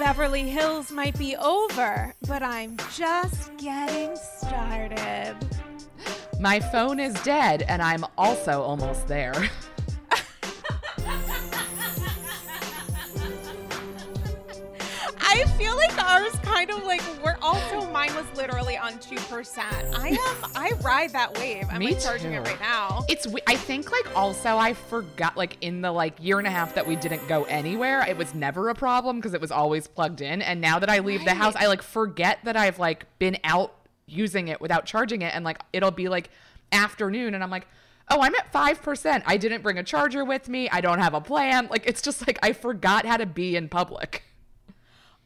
Beverly Hills might be over, but I'm just getting started. My phone is dead, and I'm also almost there. I feel like ours kind of like we're also mine was literally on two percent. I am I ride that wave. I'm Me like charging it right now. It's I think like also I forgot like in the like year and a half that we didn't go anywhere, it was never a problem because it was always plugged in. And now that I leave the house, I like forget that I've like been out using it without charging it, and like it'll be like afternoon, and I'm like. Oh, I'm at 5%. I didn't bring a charger with me. I don't have a plan. Like, it's just like I forgot how to be in public.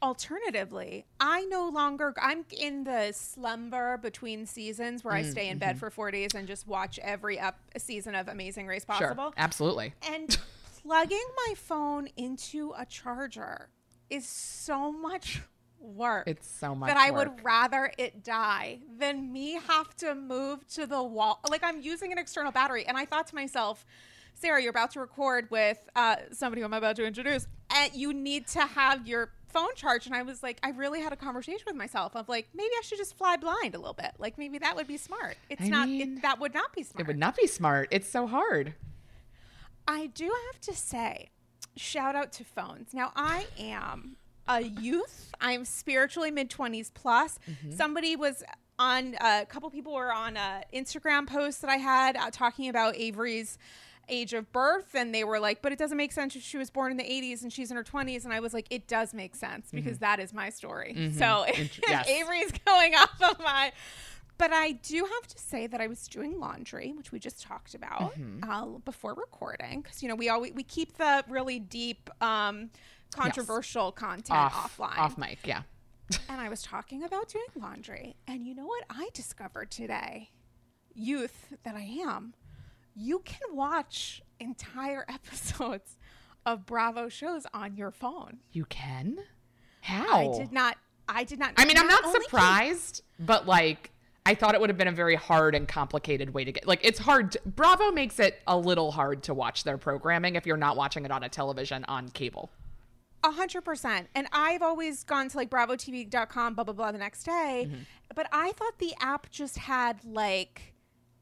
Alternatively, I no longer I'm in the slumber between seasons where I Mm, stay in mm-hmm. bed for four days and just watch every up season of Amazing Race Sure. possible. Absolutely. And plugging my phone into a charger is so much work. It's so much that I work. would rather it die than me have to move to the wall. Like I'm using an external battery, and I thought to myself, Sarah, you're about to record with uh, somebody who I'm about to introduce, and you need to have your phone charged. And I was like, I really had a conversation with myself of like, maybe I should just fly blind a little bit. Like maybe that would be smart. It's I not. mean, it, that would not be smart. It would not be smart. It's so hard. I do have to say, shout out to phones. Now, I am a youth. I'm spiritually mid 20s plus. Somebody was on, uh, a couple people were on a Instagram post that I had uh, talking about Avery's age of birth and they were like but it doesn't make sense if she was born in the 80s and she's in her 20s and I was like it does make sense because that is my story. So if yes. Avery is going off of my but I do have to say that I was doing laundry, which we just talked about uh, before recording, because you know we always we keep the really deep, um, controversial content Off, offline. off mic. Yeah. and I was talking about doing laundry, and you know what I discovered today, youth that I am, you can watch entire episodes of Bravo shows on your phone. You can? How? I did not. I did not. I mean, I'm not only can- surprised, but like, I thought it would have been a very hard and complicated way to get. Like, it's hard. To, Bravo makes it a little hard to watch their programming if you're not watching it on a television on cable. A hundred percent. And I've always gone to like bravotv.com, blah blah blah the next day. Mm-hmm. But I thought the app just had like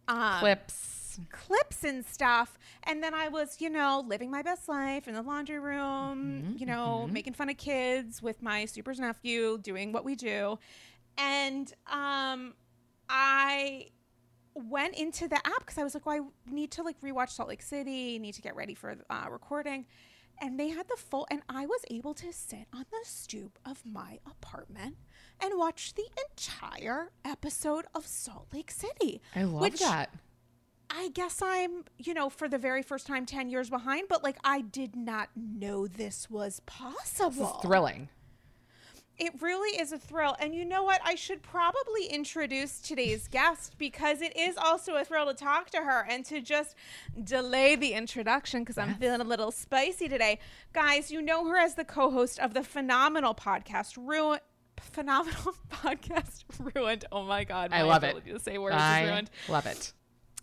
um Clips. Clips and stuff. And then I was, you know, living my best life in the laundry room, Mm-hmm, you know, making fun of kids with my super's nephew, doing what we do. And um I went into the app because I was like, well, I need to like rewatch Salt Lake City, need to get ready for uh, recording. And they had the full, and I was able to sit on the stoop of my apartment and watch the entire episode of Salt Lake City. I love which that. I guess I'm, you know, for the very first time 10 years behind, but like I did not know this was possible. Thrilling. It really is a thrill. And you know what? I should probably introduce today's guest because it is also a thrill to talk to her and to just delay the introduction because I'm feeling a little spicy today. Guys, you know her as the co host of the phenomenal podcast, Ruin. Phenomenal podcast, Ruined. Oh my God. I love it. To say words I ruined love it.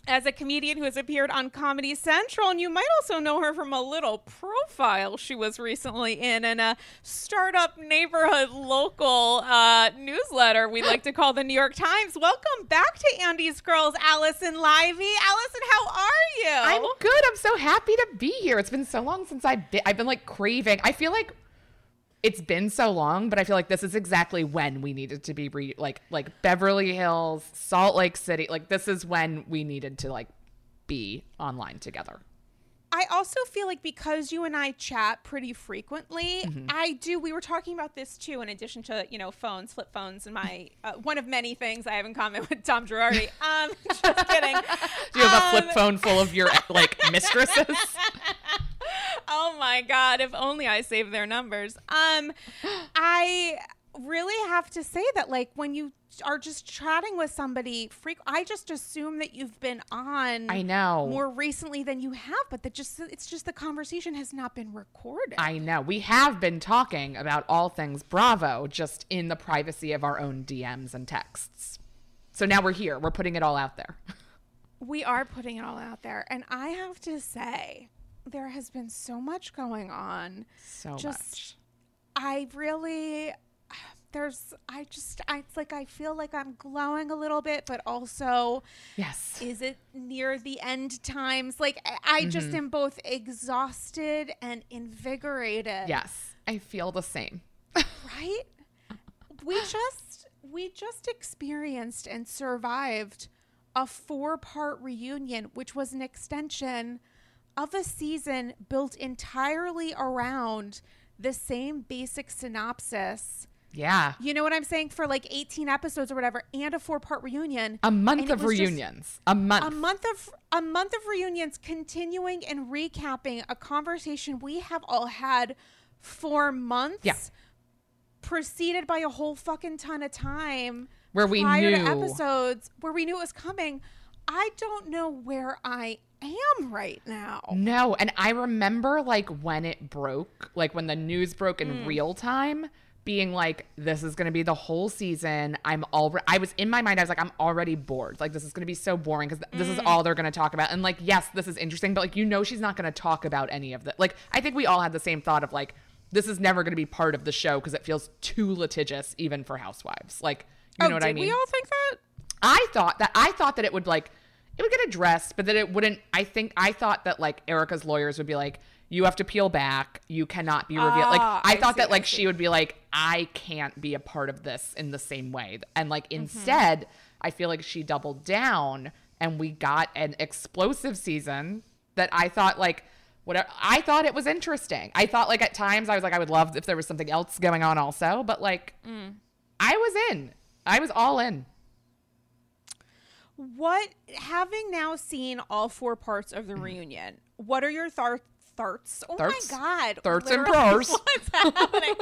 As a comedian who has appeared on Comedy Central, and you might also know her from a little profile she was recently in in a startup neighborhood local uh, newsletter we like to call the New York Times. Welcome back to Andy's Girls, Alison Leiby. Allison, how are you? I'm good. I'm so happy to be here. It's been so long since I've been, I've been like craving. I feel like it's been so long, but I feel like this is exactly when we needed to be re- like like Beverly Hills, Salt Lake City. Like this is when we needed to like be online together. I also feel like because you and I chat pretty frequently, Mm-hmm. I do. We were talking about this too, in addition to you know phones, flip phones, and my uh, one of many things I have in common with Tom Girardi. Um, just kidding. Do you have a flip Um, phone full of your like mistresses? Oh my god! If only I saved their numbers. Um, I really have to say that like when you are just chatting with somebody freak I just assume that you've been on I know. more recently than you have but that just it's just the conversation has not been recorded. I know. We have been talking about all things Bravo just in the privacy of our own DMs and texts. So now we're here. We're putting it all out there. We are putting it all out there. And I have to say, there has been so much going on. So Just- much. I really, there's, I just, I, it's like I feel like I'm glowing a little bit, but also, Yes. is it near the end times? Like, I, I Mm-hmm. just am both exhausted and invigorated. Yes. I feel the same. Right? We just, we just experienced and survived a four part reunion, which was an extension of a season built entirely around the same basic synopsis. Yeah. You know what I'm saying? For like 18 episodes or whatever, and a four part reunion. A month of reunions. a month. A month of a month of reunions continuing and recapping a conversation we have all had for months. Yeah. Preceded by a whole fucking ton of time Where we prior to knew. episodes where we knew it was coming. I don't know where I am right now. No, and I remember like when it broke, like when the news broke in mm. real time, being like, "This is going to be the whole season." I'm already. I was in my mind. I was like, "I'm already bored. Like this is going to be so boring because this is mm. all they're going to talk about." And like, yes, this is interesting, but like you know, she's not going to talk about any of that. Like I think we all had the same thought of like, this is never going to be part of the show because it feels too litigious, even for Housewives. Like, you oh, know what I mean? we all think that? I thought that I thought that it would like it would get addressed, but then it wouldn't. I think I thought that like Erika's lawyers would be like, you have to peel back. You cannot be revealed. like Ah, I, I thought see, that like she would be like, I can't be a part of this in the same way. And like Mm-hmm. instead, I feel like she doubled down, and we got an explosive season that I thought like. Whatever. I thought it was interesting. I thought like at times I was like I would love if there was something else going on also, but like Mm. I was in. I was all in. What having now seen all four parts of the reunion, what are your thoughts? Oh Thoughts? my god. Thoughts and prayers. What's happening?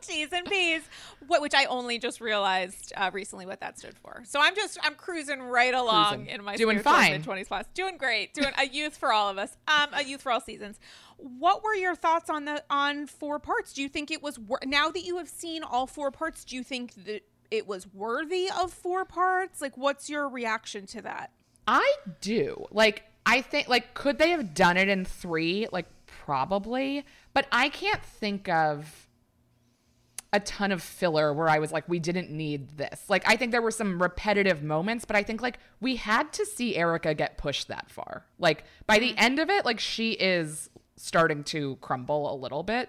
T's and P's. What which I only just realized uh, recently what that stood for. So I'm just I'm cruising right along Cruising. in my Doing fine. twenties class. Doing great. Doing a youth for all of us. Um a youth for all seasons. What were your thoughts on the on four parts? Do you think it was wor- now that you have seen all four parts, do you think that it was worthy of four parts? Like what's your reaction to that? I do. Like, I think, like, could they have done it in three? Like, probably. But I can't think of a ton of filler where I was like, we didn't need this. Like, I think there were some repetitive moments, but I think, like, we had to see Erika get pushed that far. Like, by the mm-hmm. end of it, like, she is starting to crumble a little bit.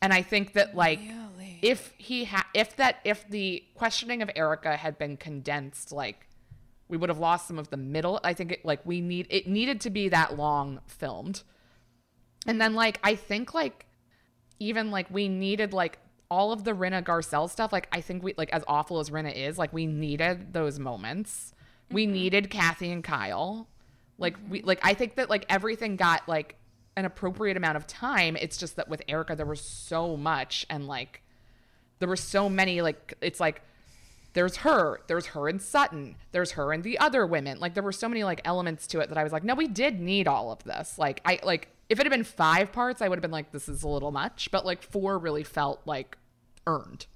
And I think that, like, Really? If he had, if that, if the questioning of Erika had been condensed, like, We would have lost some of the middle. I think it like we need it needed to be that long filmed. And then like I think like even like we needed like all of the Rinna Garcelle stuff. Like I think we like as awful as Rinna is, like we needed those moments. We mm-hmm. needed Kathy and Kyle. Like we like I think that like everything got like an appropriate amount of time. It's just that with Erika there was so much and like there were so many like it's like there's her, there's her and Sutton, there's her and the other women. Like there were so many like elements to it that I was like, no, we did need all of this. Like I like if it had been five parts, I would have been like, this is a little much. But like four really felt like earned.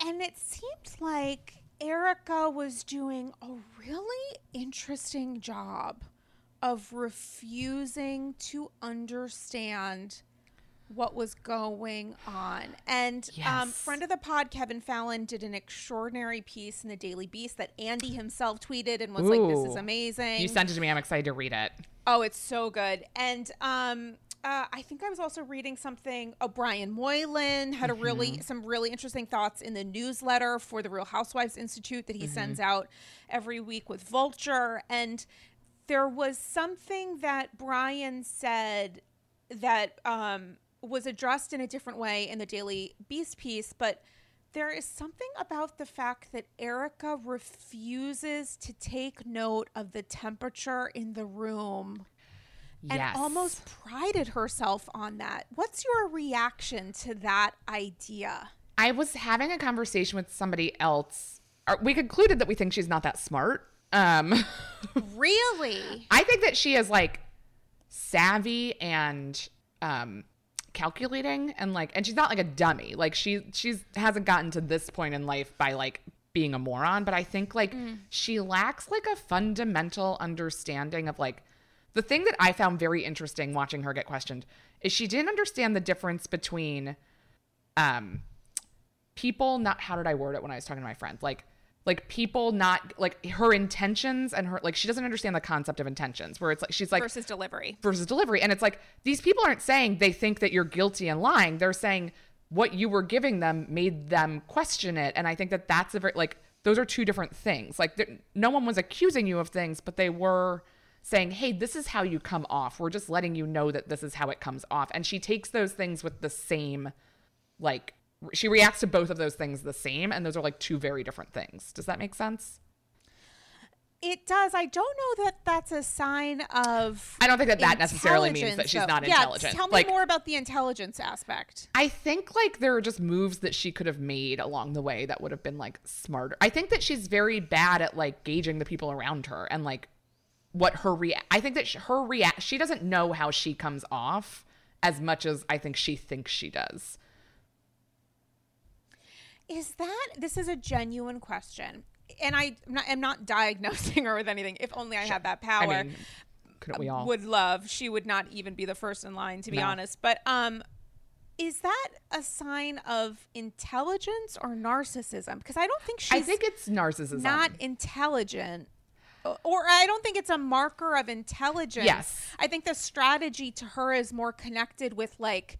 And it seemed like Erika was doing a really interesting job of refusing to understand what was going on. And um, friend of the pod, Kevin Fallon, did an extraordinary piece in the Daily Beast that Andy himself tweeted and was like, "This is amazing." You sent it to me. I'm excited to read it. Oh, it's so good. And um, uh, I think I was also reading something. Oh, Brian Moylan had a really some really interesting thoughts in the newsletter for the Real Housewives Institute that he sends out every week with Vulture. And there was something that Brian said that um, was addressed in a different way in the Daily Beast piece, but there is something about the fact that Erika refuses to take note of the temperature in the room and yes. almost prided herself on that. What's your reaction to that idea? I was having a conversation with somebody else. We concluded that we think she's not that smart. Um, Really? I think that she is like savvy and um calculating and like and she's not like a dummy. Like she she's hasn't gotten to this point in life by like being a moron, but I think like she lacks like a fundamental understanding of like the thing that I found very interesting watching her get questioned is she didn't understand the difference between um people not how did I word it when I was talking to my friend? Like like people not like her intentions and her like she doesn't understand the concept of intentions where it's like she's like Versus delivery. versus delivery. And it's like these people aren't saying they think that you're guilty and lying. They're saying what you were giving them made them question it. And I think that that's a very like those are two different things. Like no one was accusing you of things, but they were saying, "Hey, this is how you come off. We're just letting you know that this is how it comes off." And she takes those things with the same like she reacts to both of those things the same and those are like two very different things. Does that make sense? It does. I don't know that that's a sign of. I don't think that that necessarily means that she's though. not yeah, intelligent. Tell me Like- more about the intelligence aspect. I think like there are just moves that she could have made along the way that would have been like smarter. I think that she's very bad at like gauging the people around her and like what her rea- I think that sh- her react she doesn't know how she comes off as much as I think she thinks she does. Is that this is a genuine question, and I am not, not diagnosing her with anything. If only I had that power. I mean, couldn't we all? would love. She would not even be the first in line, to be No. honest. But um, is that a sign of intelligence or narcissism? Because I don't think she's I think it's narcissism. not intelligent. Or I don't think it's a marker of intelligence. Yes. I think the strategy to her is more connected with like,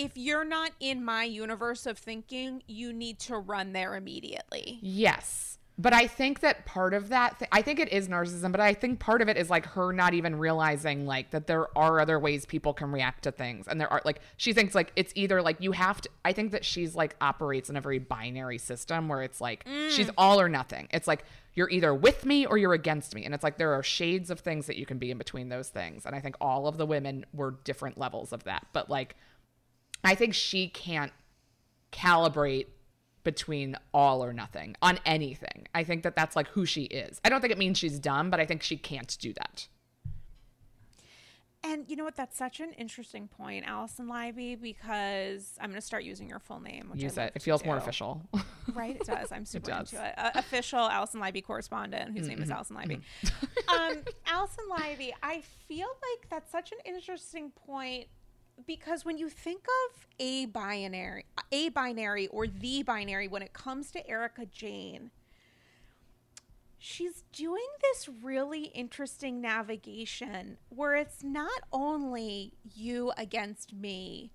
if you're not in my universe of thinking, you need to run there immediately. Yes. But I think that part of that, th- I think it is narcissism, but I think part of it is like her not even realizing like that there are other ways people can react to things. And there are like, she thinks like it's either like you have to, I think that she's like operates in a very binary system where it's like mm. she's all or nothing. It's like you're either with me or you're against me. And it's like there are shades of things that you can be in between those things. And I think all of the women were different levels of that. But like, I think she can't calibrate between all or nothing on anything. I think that that's like who she is. I don't think it means she's dumb, but I think she can't do that. And you know what? That's such an interesting point, Alison Leiby, because I'm going to start using your full name. Which Use it. It feels to more official. Right, it does. I'm super does. into it. Uh, official Alison Leiby correspondent, whose name is Alison Leiby. um, Alison Leiby, I feel like that's such an interesting point because when you think of a binary, a binary or the binary when it comes to Erika Jayne, she's doing this really interesting navigation where it's not only you against me,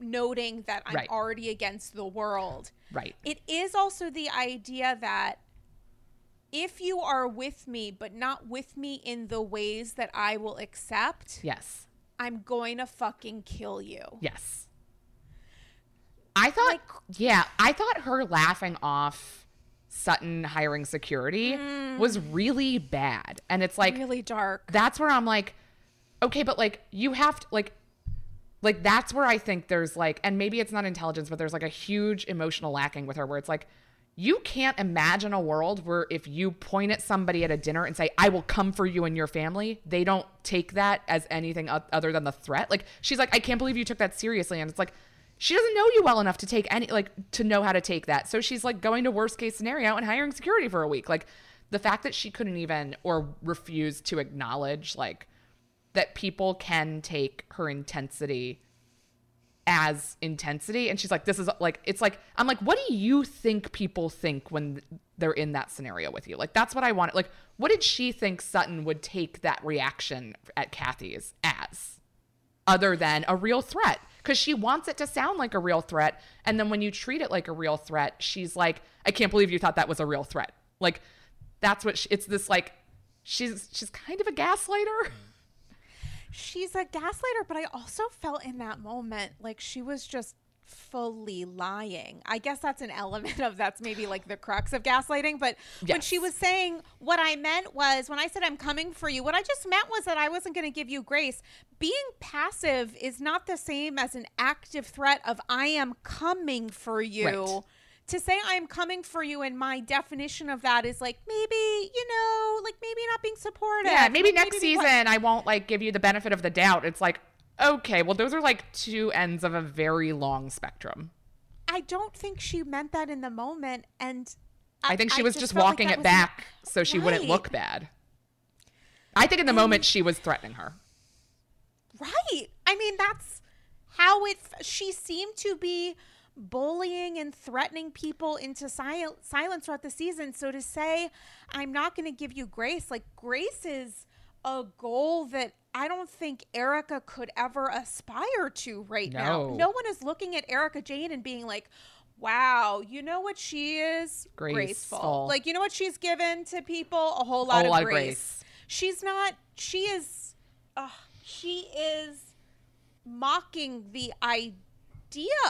noting that I'm Right. already against the world. right. It is also the idea that if you are with me, but not with me in the ways that I will accept, Yes. I'm going to fucking kill you. Yes. I thought, yeah, I thought her laughing off Sutton hiring security mm. was really bad. And it's like, really dark. that's where I'm like, okay, but like, you have to, like, like that's where I think there's like, and maybe it's not intelligence, but there's like a huge emotional lacking with her where it's like, you can't imagine a world where if you point at somebody at a dinner and say, I will come for you and your family, they don't take that as anything other than the threat. Like, she's like, I can't believe you took that seriously. And it's like, she doesn't know you well enough to take any, like, to know how to take that. So she's like going to worst case scenario and hiring security for a week. Like, the fact that she couldn't even or refused to acknowledge, like, that people can take her intensity as intensity. And she's like this is like it's like i'm like what do you think people think when they're in that scenario with you? Like that's what i wanted like what did she think sutton would take that reaction at kathy's as other than a real threat? Because she wants it to sound like a real threat. And then when you treat it like a real threat she's like i can't believe you thought that was a real threat. Like that's what she, it's this like she's she's kind of a gaslighter mm. She's a gaslighter, but I also felt in that moment like she was just fully lying. I guess that's an element of that's maybe like the crux of gaslighting. But when she was saying what I meant was when I said I'm coming for you, what I just meant was that I wasn't going to give you grace. Being passive is not the same as an active threat of I am coming for you. Right. To say I'm coming for you, and my definition of that is like maybe you know, like maybe not being supportive. Yeah, maybe like next being- season I won't like give you the benefit of the doubt. It's like, okay, well those are like two ends of a very long spectrum. I don't think she meant that in the moment, and I think she was just, like walking that it back so she wouldn't look bad. I think in the moment she was threatening her. right. I mean, that's how it. f- She seemed to be bullying and threatening people into sil- silence throughout the season. So to say, "I'm not going to give you grace," like grace is a goal that I don't think Erika could ever aspire to right now. No. No one is looking at Erika Jayne and being like. Wow, you know what she is? Graceful. Like you know what she's given to people? A whole lot, whole of, lot of grace. grace. She's not. She is. Uh, she is mocking the idea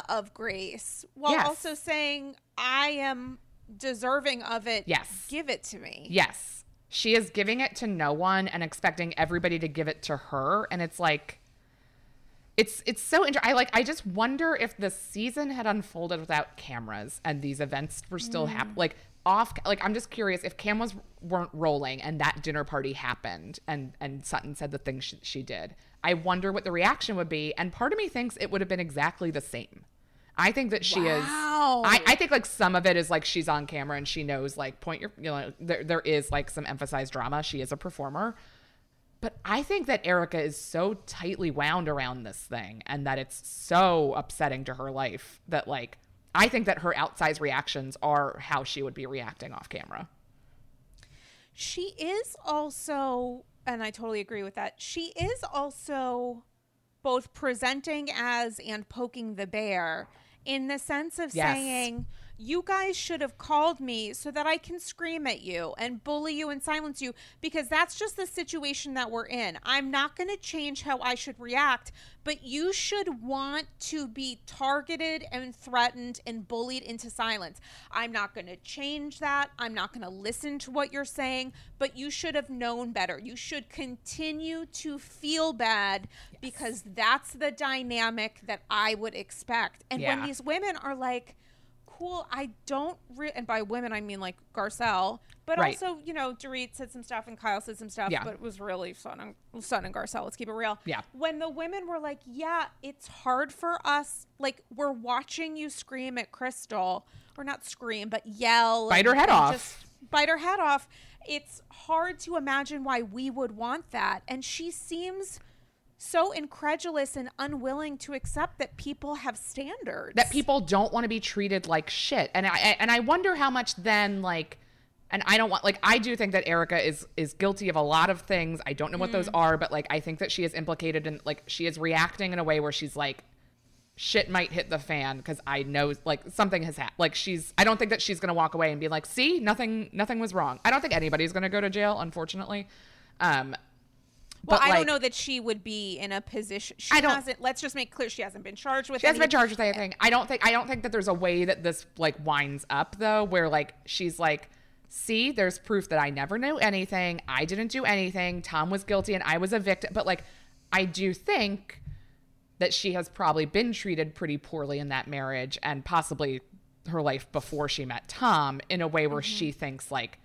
of grace while Yes. also saying, "I am deserving of it. Yes. give it to me." Yes. She is giving it to no one and expecting everybody to give it to her and it's like it's it's so interesting. I like I just wonder if the season had unfolded without cameras and these events were still happening mm. like off like I'm just curious if cameras weren't rolling and that dinner party happened and and Sutton said the things she, she did. I wonder what the reaction would be and part of me thinks it would have been exactly the same. I think that she is I, I think like some of it is like she's on camera and she knows like point your you know there there is like some emphasized drama. She is a performer. But I think that Erika is so tightly wound around this thing and that it's so upsetting to her life that like I think that her outsized reactions are how she would be reacting off camera. She is also, and I totally agree with that. She is also both presenting as and poking the bear in the sense of Yes. saying, you guys should have called me so that I can scream at you and bully you and silence you because that's just the situation that we're in. I'm not going to change how I should react, but you should want to be targeted and threatened and bullied into silence. I'm not going to change that. I'm not going to listen to what you're saying, but you should have known better. You should continue to feel bad because that's the dynamic that I would expect. And when these women are like, cool, I don't, re-, and by women, I mean like Garcelle, but Right. also, you know, Dorit said some stuff and Kyle said some stuff, Yeah. but it was really Sun and, Sun and Garcelle. Let's keep it real. Yeah. When the women were like, yeah, it's hard for us, like, we're watching you scream at Crystal, or not scream, but yell. Bite and- her head off. just bite her head off. It's hard to imagine why we would want that. And she seems so incredulous and unwilling to accept that people have standards. that people don't want to be treated like shit and i and i wonder how much then like and i don't want like i do think that erika is is guilty of a lot of things i don't know what those are but like i think that she is implicated in like she is reacting in a way where she's like shit might hit the fan because I know like something has happened. Like she's, I don't think that she's gonna walk away and be like, see, nothing, nothing was wrong. I don't think anybody's gonna go to jail, unfortunately. Um, Well, but, I like, don't know that she would be in a position. She I don't- hasn't. Let's just make clear she hasn't been charged with. She hasn't been charged with anything. I don't think I don't think that there's a way that this like winds up though, where like she's like, see, there's proof that I never knew anything. I didn't do anything. Tom was guilty and I was a victim. But like I do think that she has probably been treated pretty poorly in that marriage and possibly her life before she met Tom in a way where she mm-hmm. thinks like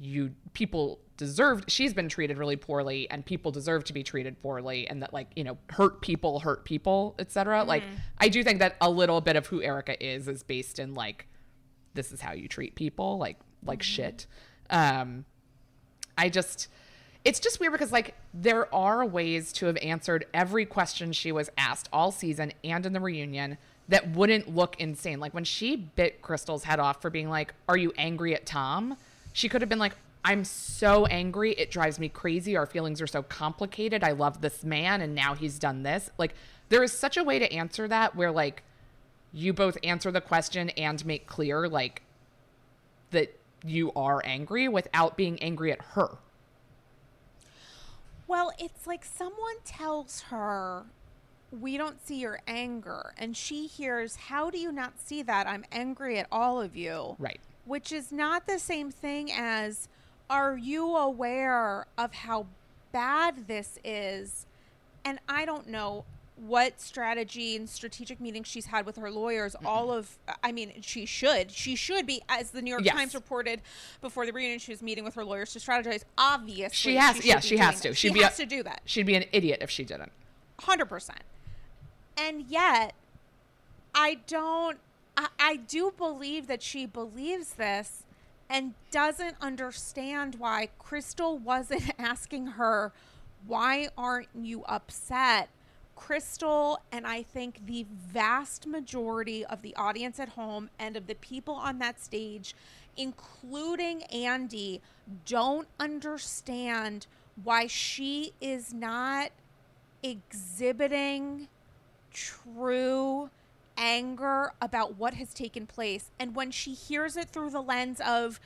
you people deserved she's been treated really poorly and people deserve to be treated poorly and that like you know hurt people hurt people etc like i do think that a little bit of who erika is is based in like this is how you treat people like like shit. Um i just it's just weird because like there are ways to have answered every question she was asked all season and in the reunion that wouldn't look insane. Like when she bit crystal's head off for being like are you angry at tom? she could have been like i'm so angry. It drives me crazy. Our feelings are so complicated. I love this man and now he's done this. Like there is such a way to answer that where like you both answer the question and make clear like that you are angry without being angry at her. Well, it's like someone tells her, "We don't see your anger," and she hears, "How do you not see that? I'm angry at all of you." right. Which is not the same thing as, "Are you aware of how bad this is?" And I don't know what strategy and strategic meetings she's had with her lawyers all of i mean she should she should be as the new york Yes. times reported before the reunion she was meeting with her lawyers to strategize obviously She has- should yeah, she has to. She'd she be a- has to do that she'd be an idiot if she didn't hundred percent. And yet, I don't. I, I do believe that she believes this, and doesn't understand why Crystal wasn't asking her, "Why aren't you upset?" Crystal and I think the vast majority of the audience at home and of the people on that stage, including Andy, don't understand why she is not exhibiting true anger about what has taken place. And when she hears it through the lens of,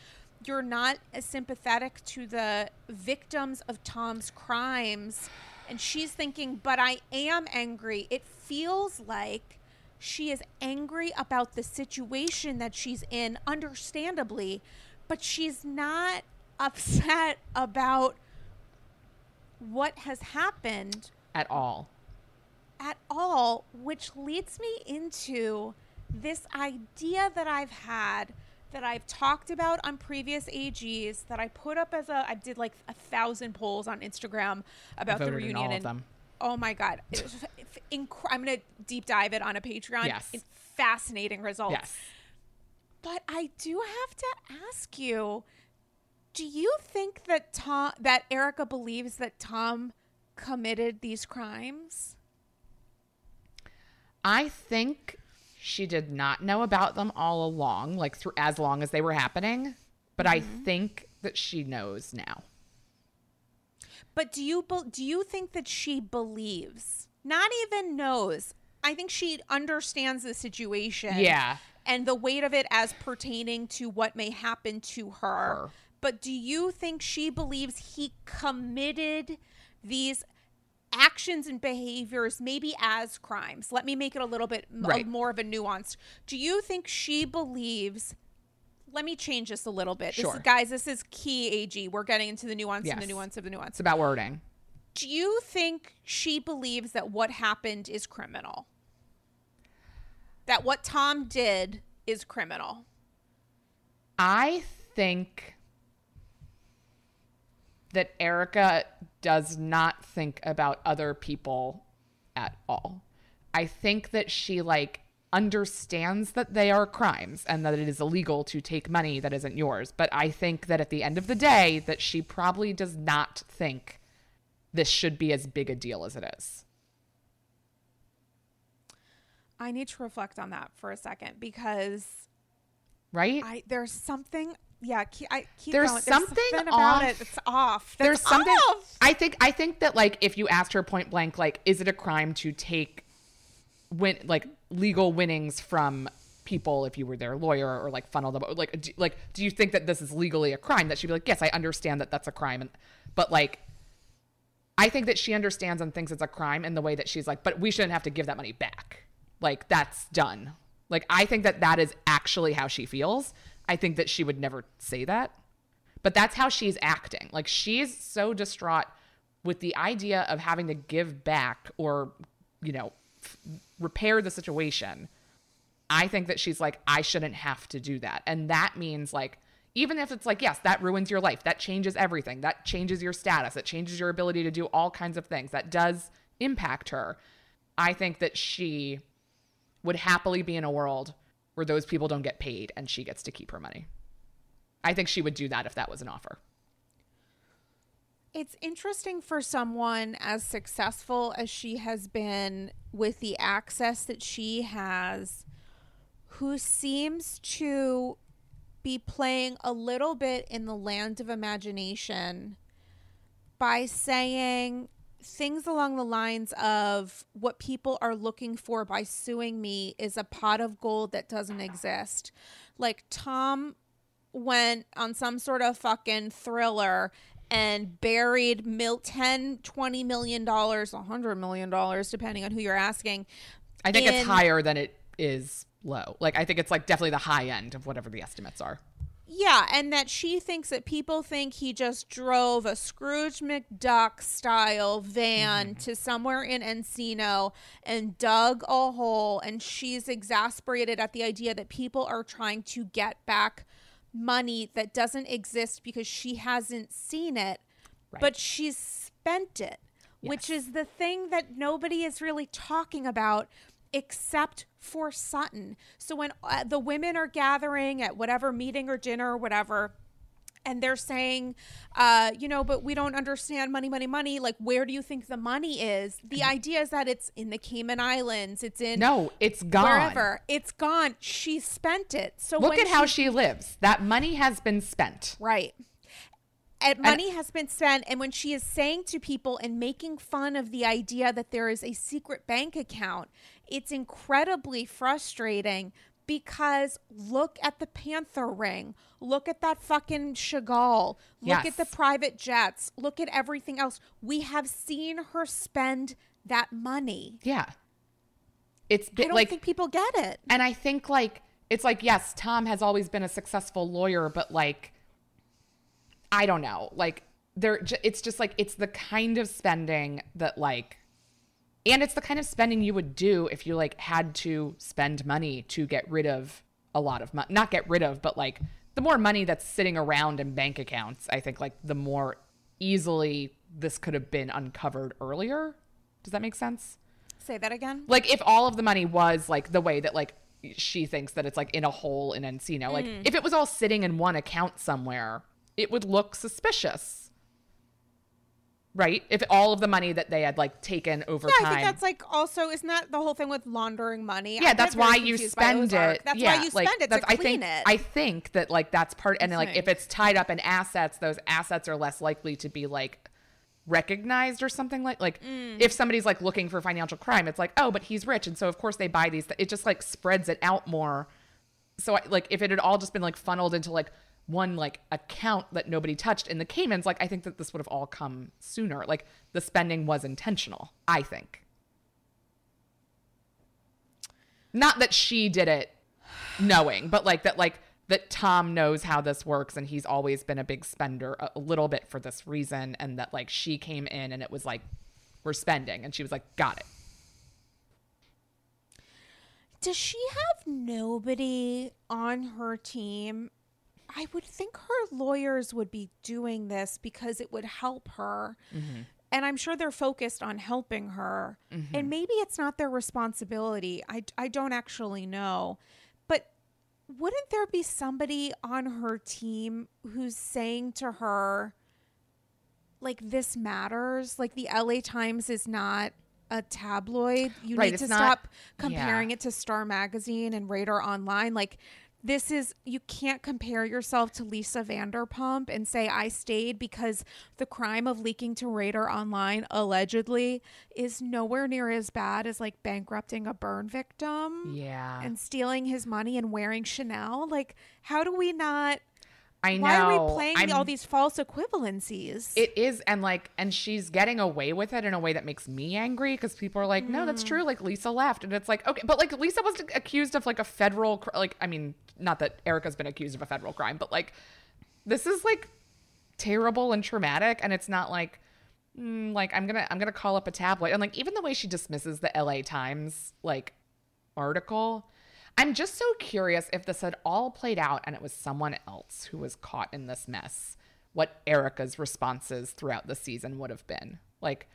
you're not as sympathetic to the victims of Tom's crimes, and she's thinking, but I am angry, it feels like she is angry about the situation that she's in, understandably, but she's not upset about what has happened at all at all, which leads me into this idea that I've had that I've talked about on previous AGs that I put up as a I did like a thousand polls on Instagram about the reunion and oh my god, it was f- inc- I'm gonna deep dive it on a Patreon. Yes. It's fascinating results. yes But I do have to ask you, do you think that Tom that Erica believes that Tom committed these crimes? I think she did not know about them all along like through as long as they were happening but i mm-hmm. think that she knows now But do you bel do you think that she believes? Not even knows. I think she understands the situation. Yeah. And the weight of it as pertaining to what may happen to her. Her. But do you think she believes he committed these actions and behaviors maybe as crimes? Let me make it a little bit Right. more of a nuance. Do you think she believes let me change this a little bit. This Sure. is, guys, this is key AG. We're getting into the nuance and the nuance of the nuance it's about wording do you think she believes that what happened is criminal? That what Tom did is criminal? I think that Erika does not think about other people at all. I think that she like understands that they are crimes and that it is illegal to take money that isn't yours, but I think that at the end of the day that she probably does not think this should be as big a deal as it is. I need to reflect on that for a second because Right? I there's something. Yeah, keep, I keep There's going. something about off. it. It's off. there's something off. I think I think that like if you asked her point blank like is it a crime to take win like legal winnings from people if you were their lawyer or like funnel them like do, like do you think that this is legally a crime that she'd be like yes i understand that that's a crime and but like i think that she understands and thinks it's a crime in the way that she's like but we shouldn't have to give that money back like that's done like i think that that is actually how she feels i think that she would never say that but that's how she's acting like she's so distraught with the idea of having to give back or you know f- repair the situation I think that she's like, I shouldn't have to do that. And that means like, even if it's like, yes, that ruins your life, that changes everything, that changes your status, it changes your ability to do all kinds of things, that does impact her. I think that she would happily be in a world where those people don't get paid and she gets to keep her money. I think she would do that if that was an offer. It's interesting for someone as successful as she has been with the access that she has who seems to be playing a little bit in the land of imagination by saying things along the lines of what people are looking for by suing me is a pot of gold that doesn't exist. Like Tom went on some sort of fucking thriller and buried mil 10 20 million dollars 100 million dollars depending on who you're asking I think in- it's higher than it is low. Like I think it's like definitely the high end of whatever the estimates are. Yeah, and that she thinks that people think he just drove a Scrooge McDuck style van mm-hmm. to somewhere in Encino and dug a hole. And she's exasperated at the idea that people are trying to get back money that doesn't exist because she hasn't seen it, Right. but she's spent it, which is the thing that nobody is really talking about except for Sutton. So when uh, the women are gathering at whatever meeting or dinner or whatever, and they're saying, uh, you know, but we don't understand money, money, money. Like, where do you think the money is? The idea is that it's in the Cayman Islands, it's in No, it's gone. wherever. It's gone. She spent it. So Look at how she lives. That money has been spent. Right. And money has been spent, and when she is saying to people and making fun of the idea that there is a secret bank account, it's incredibly frustrating because look at the Panther ring. Look at that fucking Chagall. Look Yes. at the private jets. Look at everything else. We have seen her spend that money. Yeah. It's I been don't like think people get it. and I think like it's like yes, Tom has always been a successful lawyer, but like I don't know. Like there it's just like it's the kind of spending that like and it's the kind of spending you would do if you like had to spend money to get rid of a lot of money not get rid of but like the more money that's sitting around in bank accounts i think like the more easily this could have been uncovered earlier does that make sense Say that again. like if all of the money was like the way that like she thinks that it's like in a hole in Encino, like Mm. if it was all sitting in one account somewhere, it would look suspicious. Right? If all of the money that they had like taken over Yeah, time. I think that's like also isn't that the whole thing with laundering money? Yeah, that's why you spend it. That's yeah, why you like, spend it to that's- I clean think, it. I think that like that's part, and like Right. if it's tied up in assets, those assets are less likely to be like recognized or something like like Mm. if somebody's like looking for financial crime, it's like oh, but he's rich, and so of course they buy these. It just like spreads it out more. So I, like if it had all just been like funneled into like one like account that nobody touched in the Caymans, like I think that this would have all come sooner. Like the spending was intentional. I think. Not that she did it knowing, but like that like that Tom knows how this works and he's always been a big spender a, a little bit for this reason and that like she came in and it was like we're spending and she was like got it. Does she have nobody on her team? I would think her lawyers would be doing this because it would help her. Mm-hmm. And I'm sure they're focused on helping her. Mm-hmm. And maybe it's not their responsibility. I, I don't actually know. But wouldn't there be somebody on her team who's saying to her, like, this matters? Like, the LA Times is not a tabloid. You Right, need to not- stop comparing yeah. it to Star Magazine and Radar Online. Like, this is you can't compare yourself to Lisa Vanderpump and say I stayed because the crime of leaking to Radar Online allegedly is nowhere near as bad as like bankrupting a burn victim Yeah. and stealing his money and wearing Chanel. Like, how do we not? I know. Why are we playing I'm- all these false equivalencies? It is, and like, and she's getting away with it in a way that makes me angry because people are like, "No, that's Mm. true." Like Lisa left, and it's like, okay, but like Lisa was accused of like a federal, like, I mean, not that Erika's been accused of a federal crime, but like, this is like terrible and traumatic, and it's not like, mm, like I'm gonna, I'm gonna call up a tabloid, and like even the way she dismisses the L.A. Times like article. I'm just so curious if this had all played out and it was someone else who was caught in this mess, what Erika's responses throughout the season would have been. Like,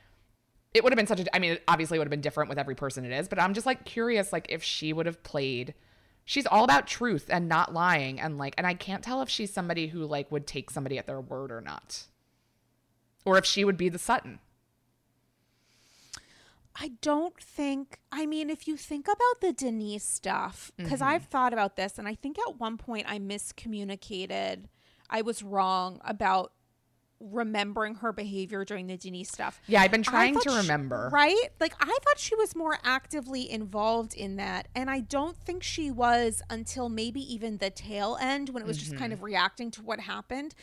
it would have been such a, I mean, obviously it would have been different with every person it is, but I'm just like curious, like, if she would have played. She's all about truth and not lying. And like, and I can't tell if she's somebody who like would take somebody at their word or not. Or if she would be the Sutton. I don't think, I mean, if you think about the Denise stuff, because Mm-hmm. I've thought about this, and I think at one point I miscommunicated. I was wrong about remembering her behavior during the Denise stuff. Yeah, I've been trying to she- remember. right? Like I thought she was more actively involved in that, and I don't think she was until maybe even the tail end when it was just kind Mm-hmm. of reacting to what happened.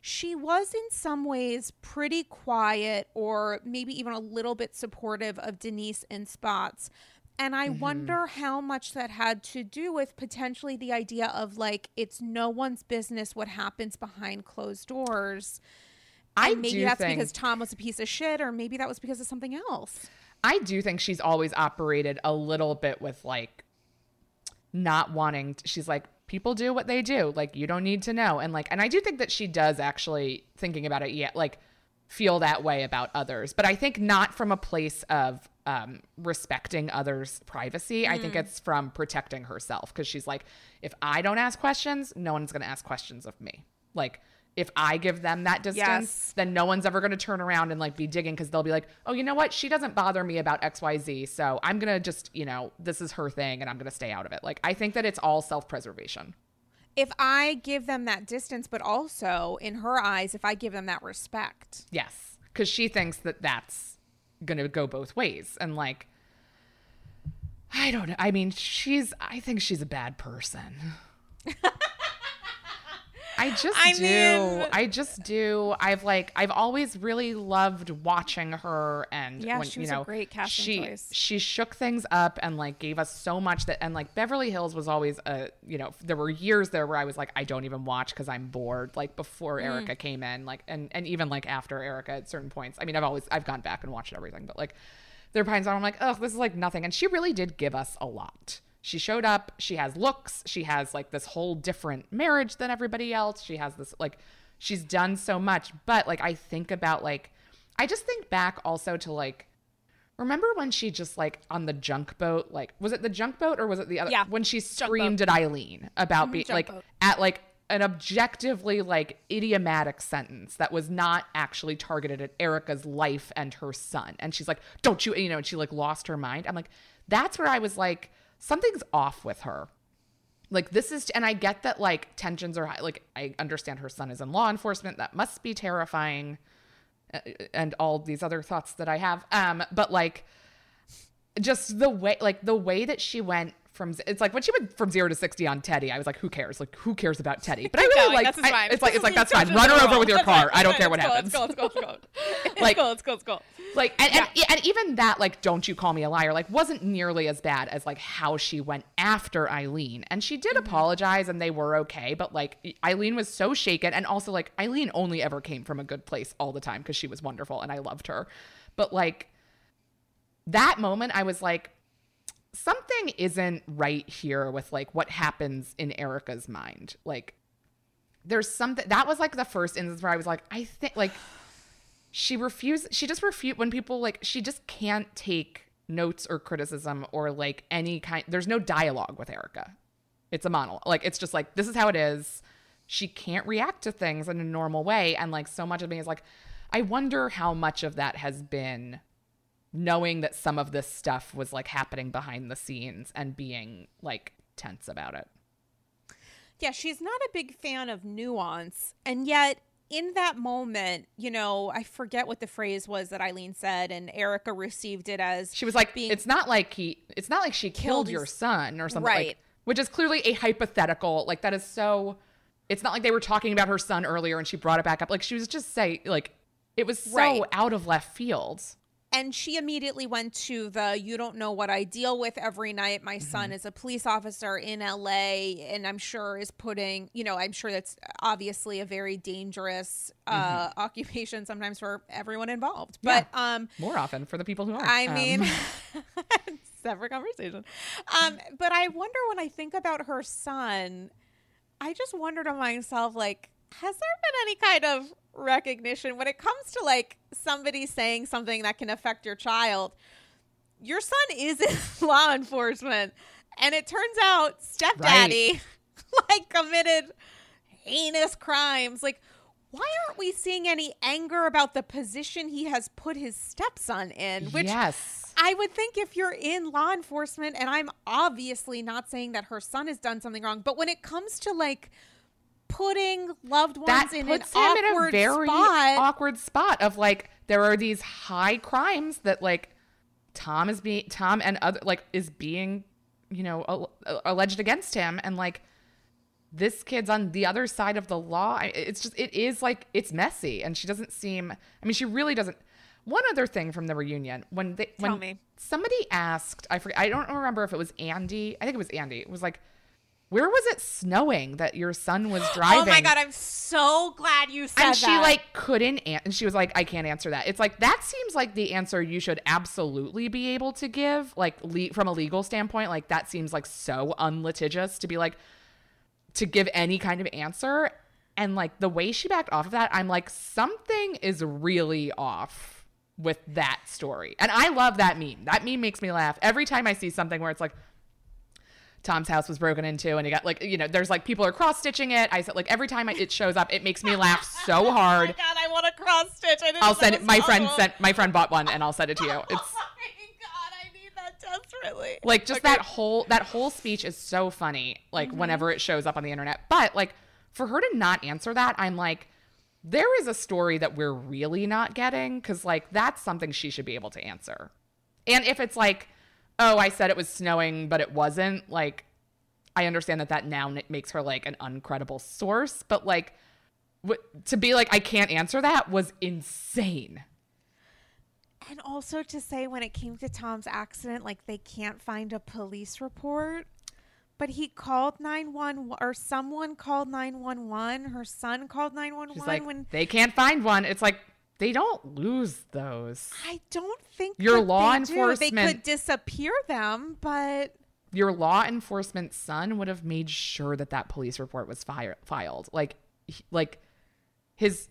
She was in some ways pretty quiet or maybe even a little bit supportive of Denise in spots. And I Mm-hmm. wonder how much that had to do with potentially the idea of like it's no one's business what happens behind closed doors. I And maybe that's think, because Tom was a piece of shit, or maybe that was because of something else. I do think she's always operated a little bit with like not wanting to, she's like people do what they do. Like you don't need to know. And like and I do think that she does actually thinking about it yet like feel that way about others. But I think not from a place of um respecting others privacy. I think it's from protecting herself cuz she's like if I don't ask questions no one's going to ask questions of me. Like if I give them that distance Yes. then no one's ever going to turn around and like be digging because they'll be like, oh, you know what? She doesn't bother me about XYZ. So I'm going to just, you know, this is her thing and I'm going to stay out of it. Like, I think that it's all self preservation. if I give them that distance, but also in her eyes, if I give them that respect. Yes. Because she thinks that that's going to go both ways. And like, I don't know. I mean, she's, I think she's a bad person. I just I do. mean- I just do. I've like I've always really loved watching her and Yeah, when, she you was a know, great casting she, choice. She shook things up and like gave us so much that and like Beverly Hills was always a you know there were years there where I was like I don't even watch because I'm bored like before Mm. Erika came in like and and even like after Erika at certain points. I mean I've always I've gone back and watched everything but like there are times where I'm like oh this is like nothing and she really did give us a lot. She showed up. She has looks. She has like this whole different marriage than everybody else. She has this like she's done so much. But like I think about like I just think back also to like remember when she just like on the junk boat like was it the junk boat or was it the other Yeah, when she screamed at Eileen about being like boat. at like an objectively like idiomatic sentence that was not actually targeted at Erika's life and her son. And she's like, "Don't you?" You know, and she like lost her mind. I'm like, that's where I was like, something's off with her. Like this is, and I get that like tensions are high. Like I understand her son is in law enforcement. That must be terrifying, uh, and all these other thoughts that I have. Um, but like just the way like the way that she went from it's like when she went from zero to 60 on teddy i was like who cares? Like who cares about teddy? But i really like that's I- fine. it's like it's like that's fine. Run her over with your That's car. Fine. i don't care what happens. go, let's go, let's go. Let's Like- go, let's go, let's go. like and, and, and even that like don't you call me a liar like wasn't nearly as bad as like how she went after eileen. And she did mm-hmm. apologize and they were okay but like eileen was so shaken. And also like eileen only ever came from a good place all the time because she was wonderful and i loved her. But like that moment i was like something isn't right here with like what happens in erika's mind. Like there's something that was like the first instance where i was like i think like she refused she just refused when people like she just can't take notes or criticism or like any kind there's no dialogue with erika. It's a monologue. Like it's just like this is how it is. She can't react to things in a normal way. And like so much of me is like i wonder how much of that has been knowing that some of this stuff was like happening behind the scenes and being like tense about it Yeah, she's not a big fan of nuance. And yet, in that moment, you know, I forget what the phrase was that Eileen said, and Erika received it as She was like, being "It's not like he. It's not like she killed, Killed your son or something." Right. Like, which is clearly a hypothetical. Like that is so. It's not like they were talking about her son earlier and she brought it back up. Like she was just say like it was so Right. out of left field. And she immediately went to the you don't know what I deal with every night. My Mm-hmm. son is a police officer in LA and I'm sure is putting, you know, I'm sure that's obviously a very dangerous uh Mm-hmm. occupation sometimes for everyone involved. But um More often for the people who aren't. I Um, mean, separate conversation. Um, but I wonder when I think about her son, I just wonder to myself, like, has there been any kind of recognition when it comes to like somebody saying something that can affect your child? Your son is in law enforcement, and it turns out stepdaddy like committed heinous crimes. Like, why aren't we seeing any anger about the position he has put his stepson in? Which yes. I would think if you're in law enforcement, and I'm obviously not saying that her son has done something wrong, but when it comes to like putting loved ones that in an puts him awkward in a very spot, awkward spot of like there are these high crimes that like Tom is being Tom and other like is being you know al- uh, alleged against him. And like this kid's on the other side of the law. It's just it is like it's messy. And she doesn't seem i mean she really doesn't. One other thing from the reunion when they Tell when me. somebody asked i forget i don't remember if it was andy i think it was andy. It was like where was it snowing that your son was driving oh my god, I'm so glad you said and she that. like couldn't an- and she was like i can't answer that. It's like that seems like the answer you should absolutely be able to give like le- from a legal standpoint like that seems like so unlitigious to be like to give any kind of answer. And like the way she backed off of that i'm like something is really off with that story. And i love that meme. That meme makes me laugh. Every time i see something where it's like Tom's house was broken into, and he got like you know, there's like people are cross stitching it. I said like every time I, it shows up, it makes me laugh so hard. Oh my god, I want a cross stitch. I didn't I'll send it. My friend sent my friend bought one, and I'll send it to you. It's Oh my god, I need that desperately. like just Okay. that whole that whole speech is so funny. Like mm-hmm. whenever it shows up on the internet, but like for her to not answer that, I'm like. There is a story that we're really not getting because, like, that's something she should be able to answer. And if it's like, oh, I said it was snowing, but it wasn't, like, I understand that that now makes her like an uncredible source, but like w- to be like I can't answer that was insane. And also to say when it came to Tom's accident, like they can't find a police report, but he called 911 or someone called 911. Her son called 911 She's like when they can't find one. It's like they don't lose those. I don't think Your law they do. They could disappear them, but Your law enforcement son would have made sure that that police report was fire- filed. Like he- like his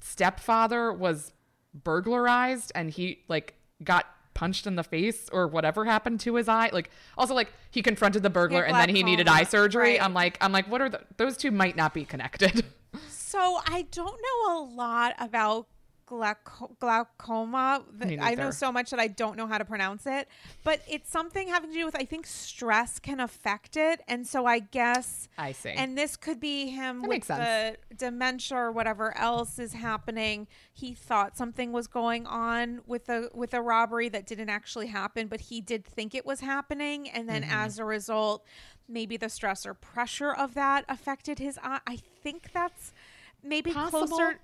stepfather was burglarized and he like got punched in the face or whatever happened to his eye like also like he confronted the burglar and then he needed eye surgery right. i'm like i'm like what are the those two might not be connected So I don't know a lot about glauco- glaucoma. I know so much that I don't know how to pronounce it, but it's something having to do with I think stress can affect it, and so I guess i see and this could be him That with the dementia or whatever else is happening. He thought something was going on with a with a robbery that didn't actually happen, but he did think it was happening, and then Mm-hmm. as a result, maybe the stress or pressure of that affected his eye. I think that's maybe Possible. closer.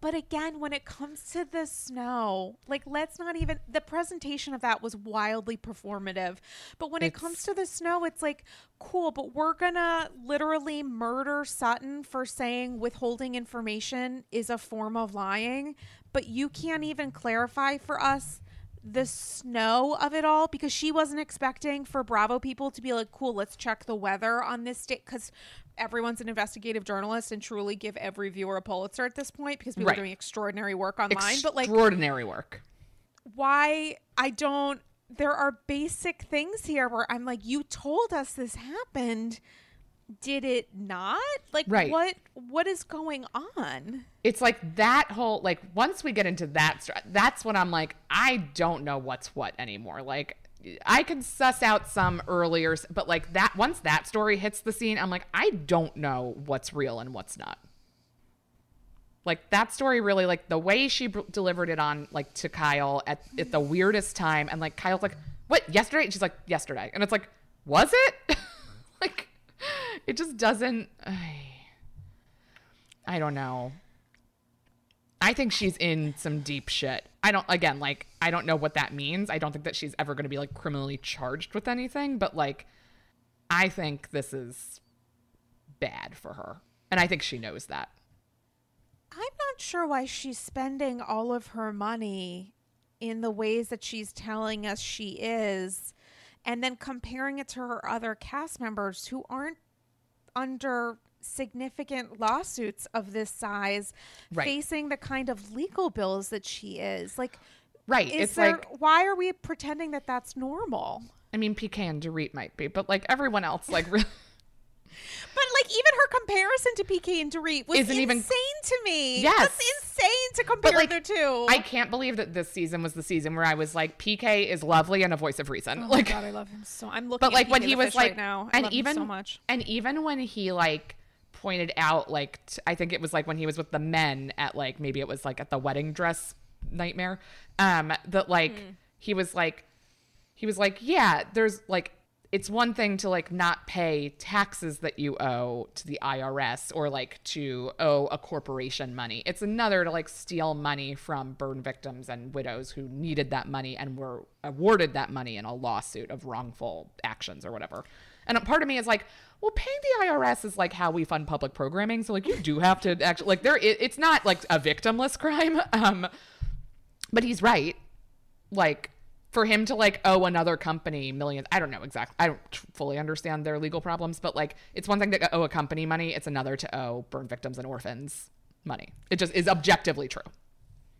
But again, when it comes to the snow, like let's not even the presentation of that was wildly performative. But when it comes to the snow, it's like cool, but we're gonna literally murder Sutton for saying withholding information is a form of lying, but you can't even clarify for us the snow of it all because she wasn't expecting for Bravo people to be like, cool, let's check the weather on this day because everyone's an investigative journalist and truly give every viewer a Pulitzer at this point because people Right. are doing extraordinary work online. But like, extraordinary work why I don't, there are basic things here where I'm like, you told us this happened. Did it not? Like, Right. what what is going on? it's like that whole like once we get into that that's when i'm like i don't know what's what anymore like I can suss out some earlier, but like that once that story hits the scene, I'm like, I don't know what's real and what's not. Like that story really like the way she br- delivered it on like to Kyle at, at the weirdest time and like Kyle's like, "What? Yesterday?" And she's like, "Yesterday." And it's like, "Was it?" like it just doesn't I, I don't know. I think she's in some deep shit. I don't again like I don't know what that means. I don't think that she's ever going to be like criminally charged with anything, but like I think this is bad for her. And I think she knows that. I'm not sure why she's spending all of her money in the ways that she's telling us she is and then comparing it to her other cast members who aren't under significant lawsuits of this size Right. facing the kind of legal bills that she is like Right. is it's there like why are we pretending that that's normal I mean PK and Dorit might be, but like everyone else like really but like even her comparison to PK and Dorit was Isn't insane even- to me. Yes. That's insane to compare like, the two. I can't believe that this season was the season where I was like PK is lovely and a voice of reason. Oh my like god, I love him so. I'm looking. but like at when he was like right now, I and love him even so much. and even when he like pointed out like t- i think it was like when he was with the men at like maybe it was like at the wedding dress nightmare um that like Hmm. he was like he was like yeah there's like it's one thing to like not pay taxes that you owe to the IRS or like to owe a corporation money. It's another to like steal money from burn victims and widows who needed that money and were awarded that money in a lawsuit of wrongful actions or whatever. And a part of me is like, well, paying the IRS is like how we fund public programming. So like you do have to actually like there. It, it's not like a victimless crime. Um, but he's right. Like for him to like owe another company millions, I don't know exactly. I don't fully understand their legal problems, but like it's one thing to owe a company money. It's another to owe burn victims and orphans money. It just is objectively true.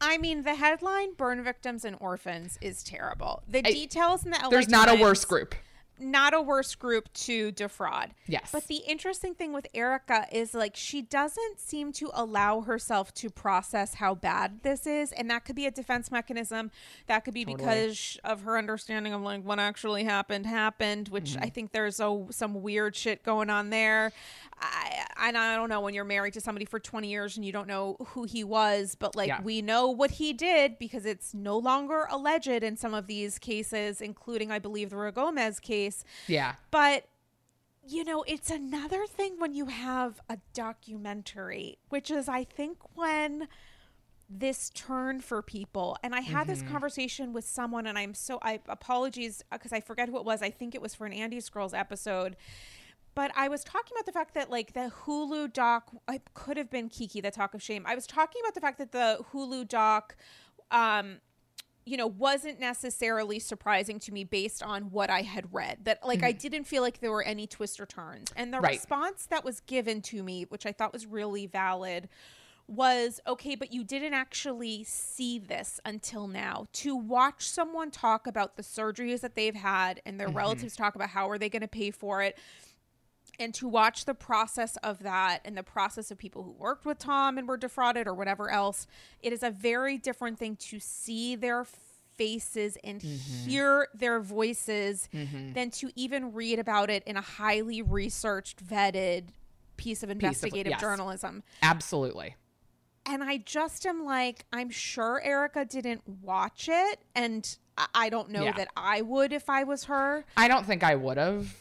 I mean, the headline "Burn Victims and Orphans" is terrible. The details in the LA There's not a worse group. Not a worse group to defraud. Yes. But the interesting thing with Erika is like she doesn't seem to allow herself to process how bad this is. And that could be a defense mechanism. That could be because of her understanding of like what actually happened happened, which Mm-hmm. I think there's a, some weird shit going on there. I, and I don't know when you're married to somebody for 20 years and you don't know who he was, but like Yeah. we know what he did because it's no longer alleged in some of these cases, including, I believe, the Gomez case. Yeah. But you know, it's another thing when you have a documentary, which is I think when this turn for people and I had this conversation with someone and I'm so I apologies because I forget who it was. I think it was for an andy Girls episode. But I was talking about the fact that like the Hulu doc it could have been Kiki the talk of shame. I was talking about the fact that the Hulu doc um you know wasn't necessarily surprising to me based on what i had read that like i mm-hmm. didn't feel like there were any twists or turns. And the Right. response that was given to me which i thought was really valid was okay but you didn't actually see this until now. To watch someone talk about the surgeries that they've had and their mm-hmm. relatives talk about how are they going to pay for it and to watch the process of that and the process of people who worked with Tom and were defrauded or whatever else, it is a very different thing to see their faces and mm-hmm. hear their voices mm-hmm. than to even read about it in a highly researched, vetted piece of investigative yes. journalism. Absolutely. And I just am like, I'm sure Erika didn't watch it, and I- I don't know Yeah. that I would if I was her. I don't think I would have.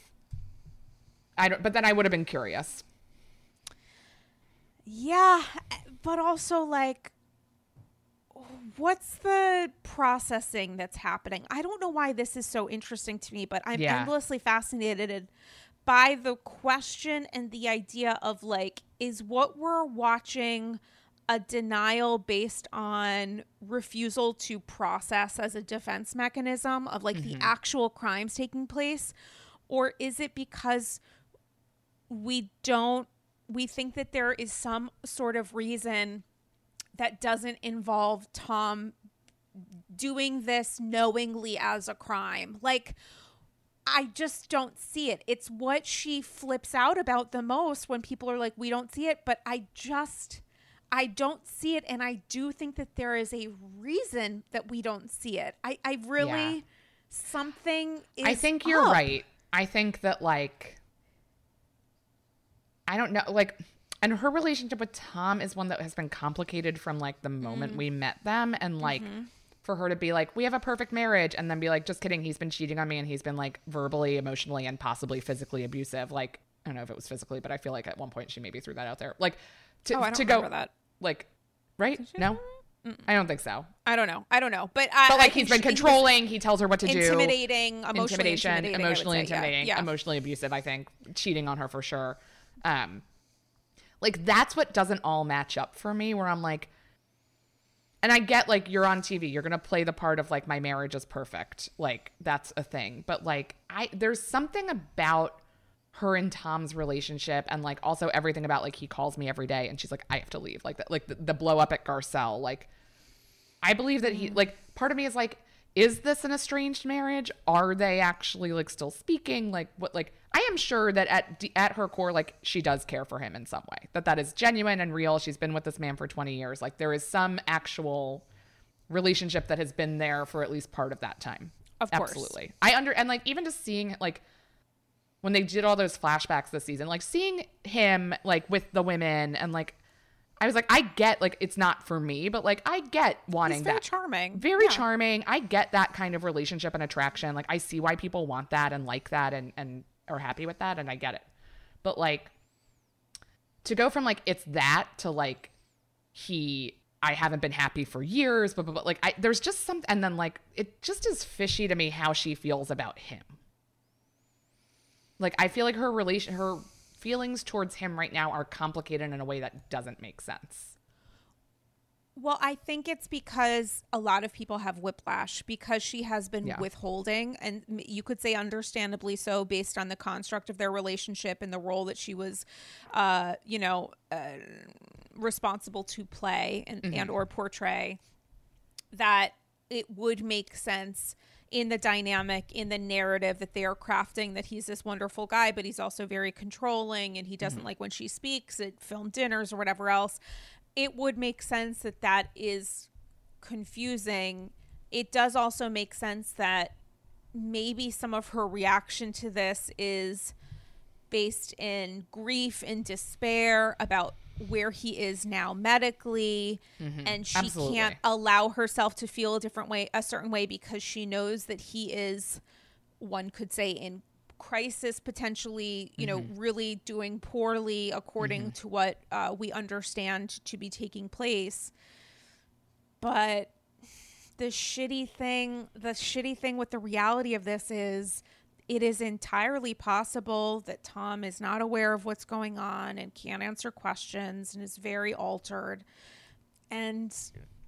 I don't, but then I would have been curious. Yeah, but also like what's the processing that's happening? I don't know why this is so interesting to me, but I'm Yeah. endlessly fascinated by the question and the idea of like is what we're watching a denial based on refusal to process as a defense mechanism of like the mm-hmm. actual crimes taking place or is it because we don't we think that there is some sort of reason that doesn't involve Tom doing this knowingly as a crime. Like I just don't see it. It's what she flips out about the most when people are like we don't see it, but I just I don't see it and I do think that there is a reason that we don't see it. I I really Yeah. something is I think you're up. right. I think that like I don't know like and her relationship with Tom is one that has been complicated from like the moment Mm. we met them and like Mm-hmm. for her to be like we have a perfect marriage and then be like just kidding he's been cheating on me and he's been like verbally emotionally and possibly physically abusive like I don't know if it was physically but I feel like at one point she maybe threw that out there like to, Oh, I don't to go that. like right no I don't think so I don't know. I don't know. But I but like he's been she- he controlling he tells her what to do intimidating, emotionally intimidation, intimidating, emotionally say. Yeah, intimidating, yeah. emotionally abusive. I think cheating on her for sure. Um, like that's what doesn't all match up for me. Where I'm like, and I get like you're on TV, you're gonna play the part of like my marriage is perfect, like that's a thing. But like I, there's something about her and Tom's relationship, and like also everything about like he calls me every day, and she's like, I have to leave, like that, like the, the blow up at Garcelle, like. I believe that he like part of me is like is this an estranged marriage? Are they actually like still speaking? Like what like I am sure that at at her core like she does care for him in some way. That that is genuine and real. She's been with this man for 20 years. Like there is some actual relationship that has been there for at least part of that time. Of course. Absolutely. I under and like even just seeing like when they did all those flashbacks this season, like seeing him like with the women and like I was like, I get like it's not for me, but like I get wanting He's very that. charming. Very Yeah. charming. I get that kind of relationship and attraction. Like I see why people want that and like that and and are happy with that and I get it. But like to go from like it's that to like he I haven't been happy for years, but, but, but like I there's just some and then like it just is fishy to me how she feels about him. Like I feel like her relation her feelings towards him right now are complicated in a way that doesn't make sense. Well, I think it's because a lot of people have whiplash because she has been Yeah. withholding, and you could say understandably so, based on the construct of their relationship and the role that she was, uh, you know, uh, responsible to play and, and or portray. That it would make sense in the dynamic in the narrative that they are crafting that he's this wonderful guy but he's also very controlling and he doesn't mm-hmm. like when she speaks at film dinners or whatever else. It would make sense that that is confusing. It does also make sense that maybe some of her reaction to this is based in grief and despair about where he is now medically mm-hmm. and she Absolutely. can't allow herself to feel a different way a certain way because she knows that he is one could say in crisis potentially you know mm-hmm. really doing poorly according mm-hmm. to what uh, we understand to be taking place. But the shitty thing the shitty thing with the reality of this is it is entirely possible that Tom is not aware of what's going on and can't answer questions and is very altered and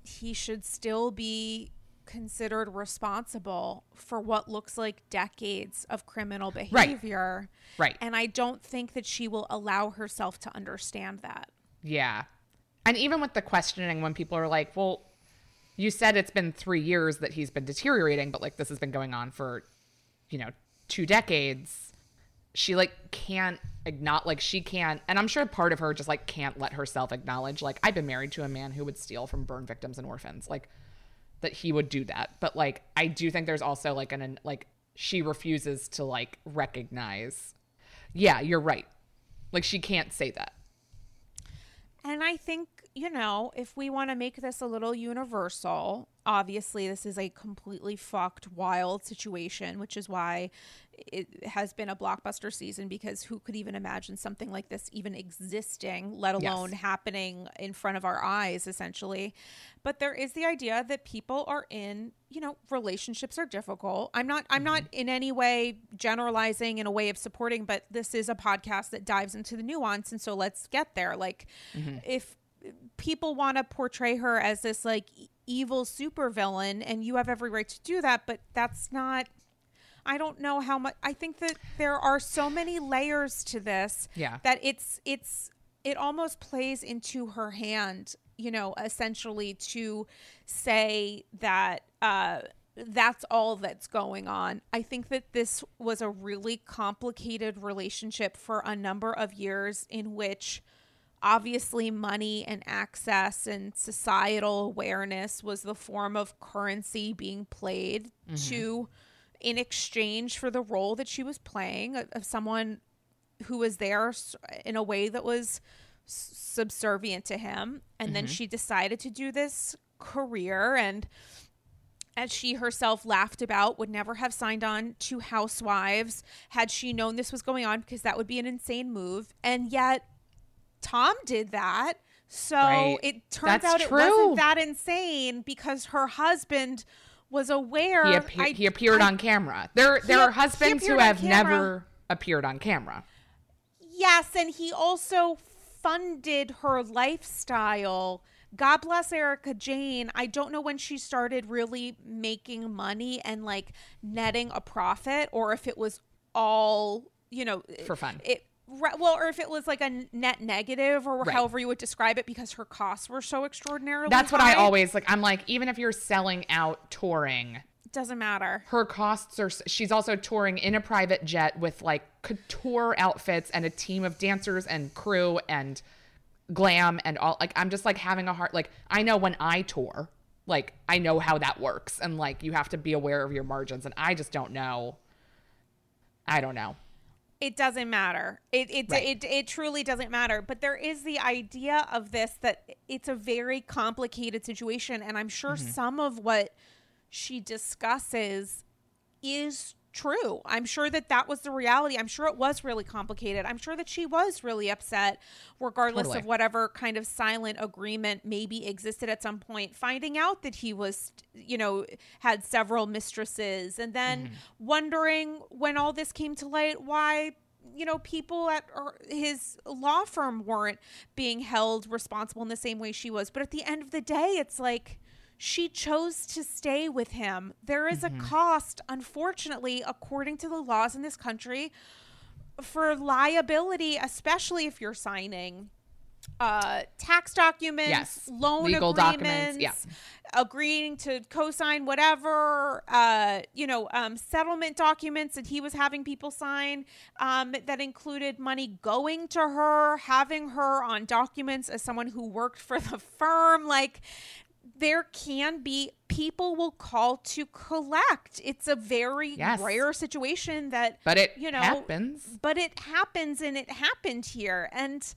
he should still be considered responsible for what looks like decades of criminal behavior Right. right. and I don't think that she will allow herself to understand that Yeah. And even with the questioning, when people are like, well, you said it's been three years that he's been deteriorating, but like this has been going on for, you know, two decades. She like can't not like she can't, and I'm sure part of her just like can't let herself acknowledge, like, I've been married to a man who would steal from burn victims and orphans. Like, that he would do that. But like, I do think there's also like an, like, she refuses to like recognize, yeah, you're right. Like, she can't say that. And I think, you know, if we want to make this a little universal, obviously this is a completely fucked, wild situation, which is why it has been a blockbuster season because who could even imagine something like this even existing, let Yes. alone happening in front of our eyes, essentially. But there is the idea that people are in, you know, relationships are difficult. I'm not I'm not mm-hmm. in any way generalizing in a way of supporting, but this is a podcast that dives into the nuance and so let's get there. Like mm-hmm. if people want to portray her as this like evil supervillain and you have every right to do that, but that's not I don't know how much I think that there are so many layers to this Yeah. that it's it's it almost plays into her hand, you know, essentially to say that uh that's all that's going on. I think that this was a really complicated relationship for a number of years in which obviously money and access and societal awareness was the form of currency being played mm-hmm. to in exchange for the role that she was playing of, someone who was there in a way that was subservient to him. And then mm-hmm. she decided to do this career and as she herself laughed about, would never have signed on to Housewives had she known this was going on because that would be an insane move. And yet, Tom did that. So Right. it turns That's out it wasn't that insane because her husband was aware. He, appear- I- he appeared I- on camera. There, there He- are husbands who have never appeared on camera. Yes, and he also funded her lifestyle. God bless Erika Jayne. I don't know when she started really making money and like netting a profit or if it was all, you know, For fun. It well, or if it was like a net negative or Right. however you would describe it because her costs were so extraordinarily That's what I always like. I'm like, even if you're selling out touring, doesn't matter. her costs are. She's also touring in a private jet with like couture outfits and a team of dancers and crew and glam and all. Like, I'm just like having a heart. Like, I know when I tour, like, I know how that works. And like, you have to be aware of your margins. And I just don't know. I don't know. It doesn't matter. It it, Right. it it truly doesn't matter. But there is the idea of this that it's a very complicated situation, and I'm sure Mm-hmm. some of what she discusses is true. I'm sure that that was the reality. I'm sure it was really complicated. I'm sure that she was really upset, regardless Totally. of whatever kind of silent agreement maybe existed at some point. Finding out that he was, you know, had several mistresses, and then Mm-hmm. wondering when all this came to light why you know people at his law firm weren't being held responsible in the same way she was but at the end of the day it's like she chose to stay with him there is a cost unfortunately according to the laws in this country for liability especially if you're signing uh tax documents Yes. loan Legal agreements documents, yeah. agreeing to co-sign whatever uh you know um settlement documents that he was having people sign um that included money going to her having her on documents as someone who worked for the firm like there can be people will call to collect it's a very Yes. rare situation that But it you know happens. but it happens and it happened here and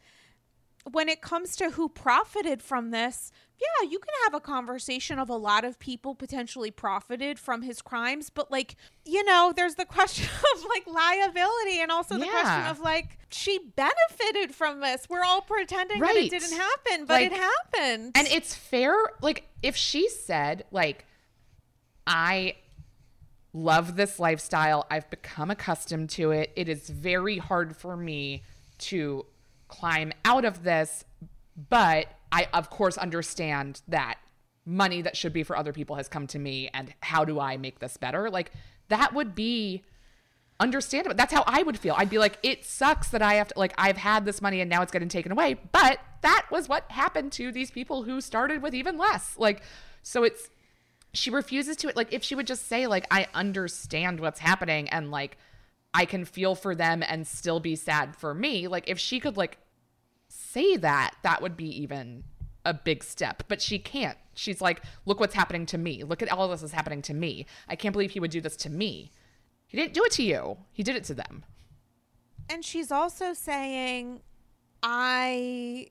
when it comes to who profited from this, yeah, you can have a conversation of a lot of people potentially profited from his crimes, but like, you know, there's the question of like liability and also the question of like she benefited from this. We're all pretending that it didn't happen, but it happened. And it's fair. Like, if she said, like, I love this lifestyle, I've become accustomed to it, it is very hard for me to climb out of this, but I, of course, understand that money that should be for other people has come to me, and how do I make this better? Like, that would be understandable. That's how I would feel. I'd be like, it sucks that I have to, like, I've had this money and now it's getting taken away. But that was what happened to these people who started with even less. Like, so it's, she refuses to, like, if she would just say, like, I understand what's happening and, like, I can feel for them and still be sad for me. Like, if she could, like, say that, that would be even a big step. But she can't. She's like, look what's happening to me. Look at all this is happening to me. I can't believe he would do this to me. He didn't do it to you. He did it to them. and she's also saying i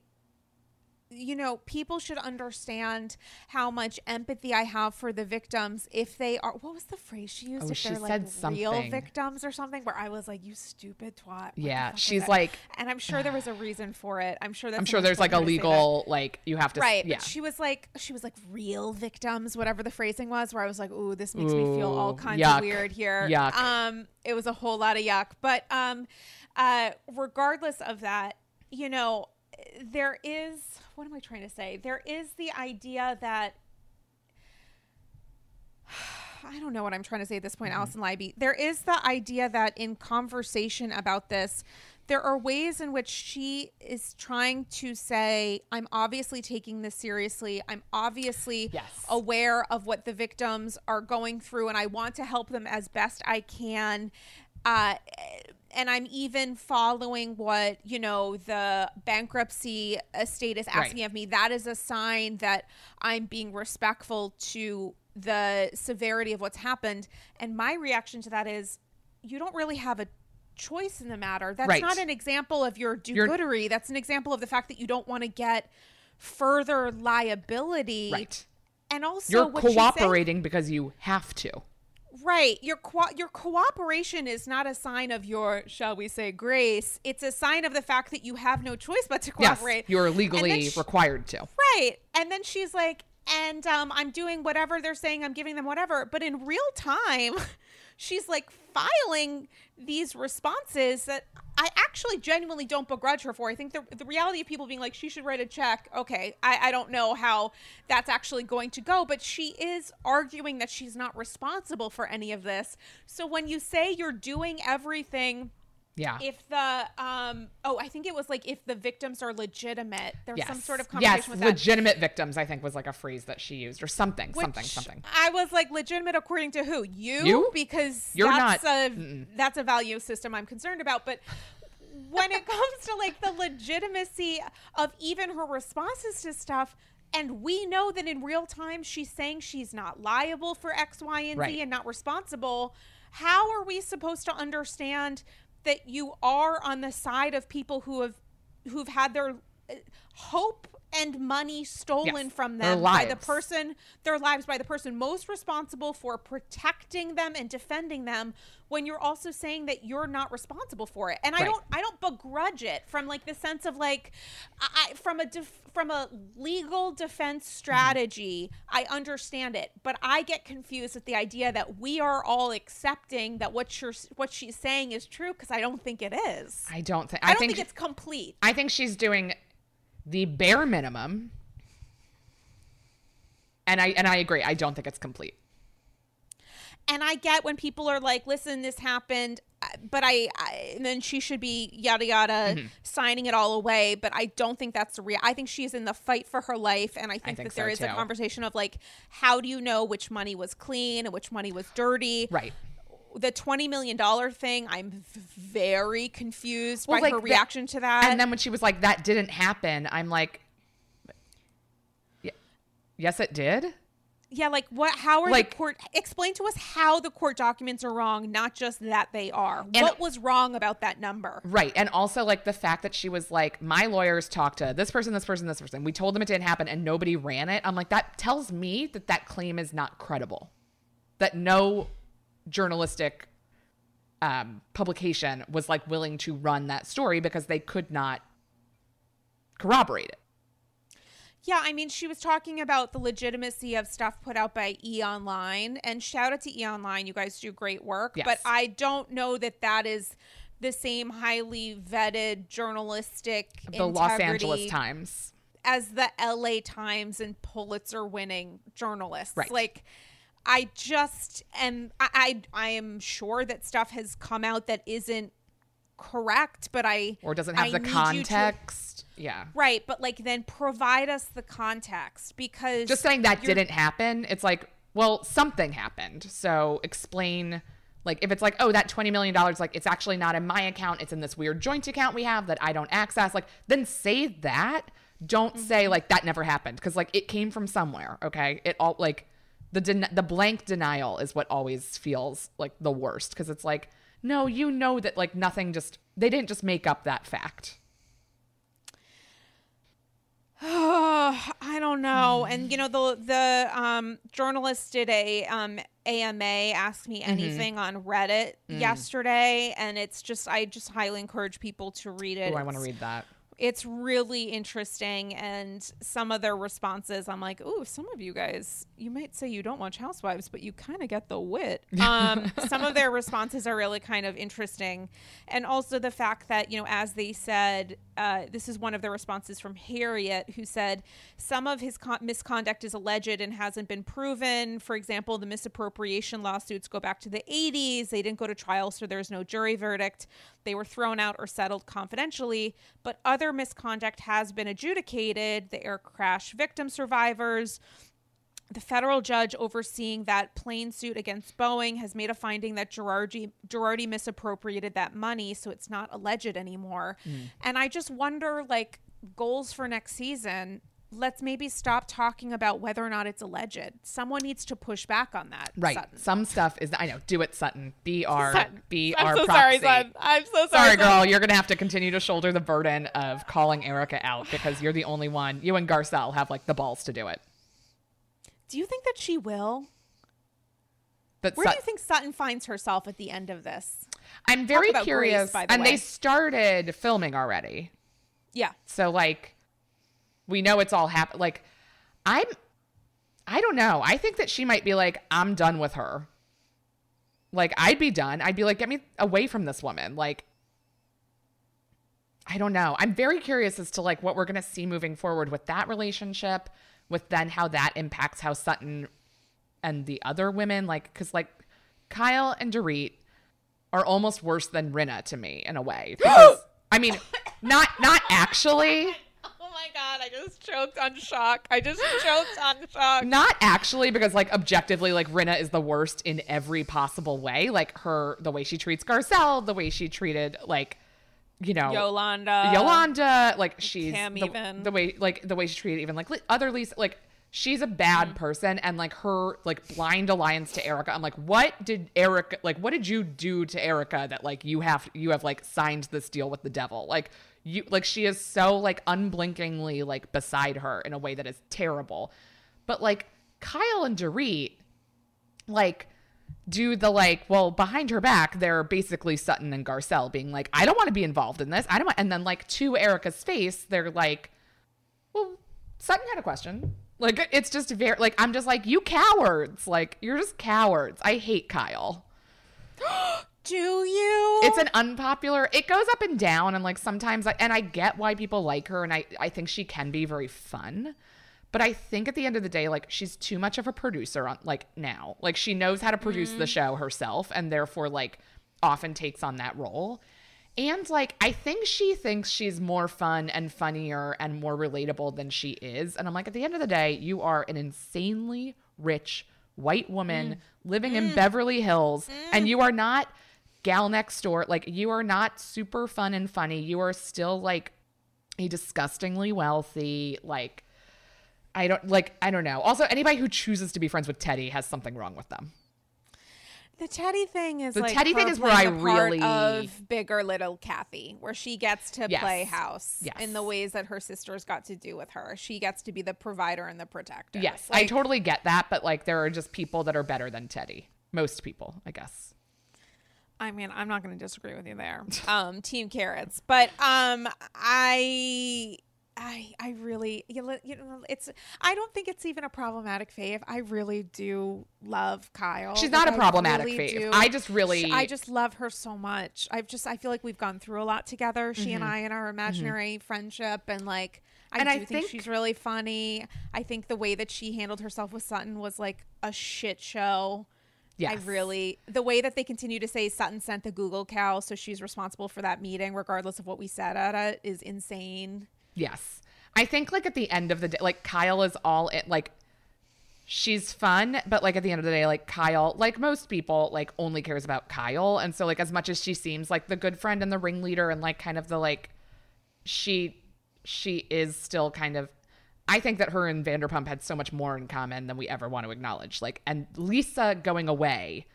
you know people should understand how much empathy i have for the victims if they are what was the phrase she used Oh, if she they're like said real victims or something where i was like you stupid twat What Yeah, she's like- and i'm sure there was a reason for it i'm sure that I'm sure there's like a told her to say that. legal, like, you have to, Right, Yeah. she was like, she was like real victims, whatever the phrasing was. Where I was like, "Ooh, this makes me feel all kinds yuck. of weird here." Yuck. Um, it was a whole lot of yuck. But um, uh, regardless of that, you know, there is what am I trying to say? There is the idea that I don't know what I'm trying to say at this point, Alison Leiby. There is the idea that in conversation about this, there are ways in which she is trying to say, I'm obviously taking this seriously. I'm obviously Yes. aware of what the victims are going through, and I want to help them as best I can. Uh, and I'm even following what, you know, the bankruptcy estate is asking Right. of me. That is a sign that I'm being respectful to the severity of what's happened. And my reaction to that is you don't really have a choice in the matter. That's Right. not an example of your You're- do-goodery. That's an example of the fact that you don't want to get further liability. Right. And also You're what she's saying- cooperating because you have to. Right. Your co- your cooperation is not a sign of your, shall we say, grace. It's a sign of the fact that you have no choice but to cooperate. Yes, you're legally sh- required to. Right. And then she's like, and um, I'm doing whatever they're saying, I'm giving them whatever. But in real time, she's like filing these responses that I actually genuinely don't begrudge her for. I think the, the reality of people being like, she should write a check. Okay. I, I don't know how that's actually going to go, but she is arguing that she's not responsible for any of this. So when you say you're doing everything Yeah. if the um oh i think it was like if the victims are legitimate there's yes. some sort of conversation yes, with that legitimate victims, I think was like a phrase that she used or something, Which something, something. i was like legitimate according to who you, You? because You're that's not- a that's a value system i'm concerned about but when it comes to like the legitimacy of even her responses to stuff and we know that in real time she's saying she's not liable for x y and Right. z and not responsible how are we supposed to understand that you are on the side of people who have who've had their uh, hope and money stolen Yes, from them by the person their lives by the person most responsible for protecting them and defending them when you're also saying that you're not responsible for it and i Right. don't i don't begrudge it from like the sense of like I, I- from a def, from a legal defense mm-hmm. strategy i understand it but i get confused with the idea that we are all accepting that what you're what she's saying is true because i don't think it is I don't think. i, I, don't think. think, it's complete I think she's doing the bare minimum, and I and I agree. I don't think it's complete. and I get when people are like, "Listen, this happened," uh, but I, I and then she should be yada yada Mm-hmm. signing it all away. But I don't think that's the real. I think she's in the fight for her life, and I think, think that there so, is a conversation of like, how do you know which money was clean and which money was dirty? Right. The twenty million dollar thing, I'm very confused Well, by like her reaction to that. And then when she was like, "That didn't happen," I'm like, "Yes, it did." yeah, like what? How are Like- the court? Explain to us how the court documents are wrong, not just that they are. And- what was wrong about that number? Right. And also like the fact that she was like, my lawyers talked to this person, this person, this person. We told them it didn't happen and nobody ran it. I'm like, that tells me that that claim is not credible. That no journalistic um, publication was like willing to run that story because they could not corroborate it. Yeah, I mean, she was talking about the legitimacy of stuff put out by E Online, and shout out to E Online. You guys do great work, Yes. but I don't know that that is the same highly vetted journalistic The Los Angeles Times. as the LA Times and Pulitzer winning journalists. Right. Like, I just am I, I I am sure that stuff has come out that isn't correct, but I Or doesn't have I the you to- context. yeah. Right, but like then provide us the context because just saying that didn't happen it's like well something happened so explain like if it's like oh that 20 million dollars like it's actually not in my account it's in this weird joint account we have that i don't access like then say that don't say mm-hmm. like that never happened because like it came from somewhere okay it all like the den- the blank denial is what always feels like the worst because it's like no you know that like nothing just they didn't just make up that fact Oh, I don't know. And you know the the um, journalist did a um, AMA ask me Mm-hmm. anything on Reddit Mm. yesterday, and it's just I just highly encourage people to read it. oh i want to read that It's really interesting, and some of their responses, I'm like, oh some of you guys, you might say you don't watch Housewives, but you kind of get the wit." Um, some of their responses are really kind of interesting, and also the fact that you know, as they said, uh, this is one of the responses from Harriet, who said some of his con- misconduct is alleged and hasn't been proven. For example, the misappropriation lawsuits go back to the 80s. They didn't go to trial, so there's no jury verdict. They were thrown out or settled confidentially, but other misconduct has been adjudicated. The air crash victim survivors, the federal judge overseeing that plane suit against Boeing has made a finding that Girardi, Girardi misappropriated that money, so it's not alleged anymore. Hmm. And I just wonder, like, goals for next season. Let's maybe stop talking about whether or not it's alleged. Someone needs to push back on that. Right. Sutton. Some stuff is I know. Do it, Sutton. Be our Sutton. be I'm our so proxy. sorry, son. I'm so sorry. Sorry, girl. You're gonna have to continue to shoulder the burden of calling Erika out because you're the only one. You and Garcelle have like the balls to do it. Do you think that she will? But Where Sut- do you think Sutton finds herself at the end of this? I'm very Grace, curious. by the and way. they started filming already, Yeah. so like we know it's all happened. Like I'm, I don't know. I think that she might be like, I'm done with her. Like I'd be done. I'd be like, get me away from this woman. Like I don't know. I'm very curious as to like what we're gonna see moving forward with that relationship, with then how that impacts how Sutton and the other women like because like Kyle and Dorit are almost worse than Rinna to me in a way. Because, I mean, not not actually, my god, I just choked on shock. I just choked on shock. not actually because like objectively, like Rinna is the worst in every possible way. Like her, the way she treats Garcelle, the way she treated like, you know, Yolanda. Yolanda, like she's Kim the, even. the way like the way she treated even like li- other Lisa, like she's a bad Mm. person, and like her like blind alliance to Erika. I'm like, what did Erika like? What did you do to Erika that like you have you have like signed this deal with the devil? Like you like she is so like unblinkingly like beside her in a way that is terrible. But like Kyle and Dorit, like do the like well behind her back they're basically sutton and garcelle being like i don't want to be involved in this. I don't want and then like to erika's face they're like well sutton had a question. Like it's just very like i'm just like you cowards. Like you're just cowards. I hate kyle Do you? it's an unpopular it goes up and down and like sometimes I, and i get why people like her and i i think she can be very fun but i think at the end of the day like she's too much of a producer on like now. Like she knows how to produce the mm. show herself and therefore like often takes on that role. And like i think she thinks she's more fun and funnier and more relatable than she is. And i'm like at the end of the day you are an insanely rich white woman mm. living in mm. beverly hills and you are not gal next door like you are not super fun and funny you are still like a disgustingly wealthy like i don't like i don't know also anybody who chooses to be friends with teddi has something wrong with them the Teddi thing is The like Teddi thing is where I playing the part really- of bigger little Kathy, where she gets to Yes. play house Yes. in the ways that her sisters got to do with her. She gets to be the provider and the protector. yes i totally get that but like there are just people that are better than teddi most people i guess I mean, I'm not going to disagree with you there. Um, team carrots, but um, I. I I really you know, it's I don't think it's even a problematic fave. I really do love Kyle. She's Like, not a I problematic really fave. do. I just really- I just love her so much. I've just I feel like we've gone through a lot together. She Mm-hmm. and I in our imaginary friendship and like I And do I think, think- she's really funny. I think the way that she handled herself with Sutton was like a shit show. I really the way that they continue to say Sutton sent the Google cow, so she's responsible for that meeting, regardless of what we said at it, is insane. Yes. I think like at the end of the day, like Kyle is all it like she's fun, but like at the end of the day, like Kyle, like most people, like only cares about Kyle. And so like as much as she seems like the good friend and the ringleader and like kind of the like she she is still kind of I think that her and Vanderpump had so much more in common than we ever want to acknowledge. Like and Lisa going away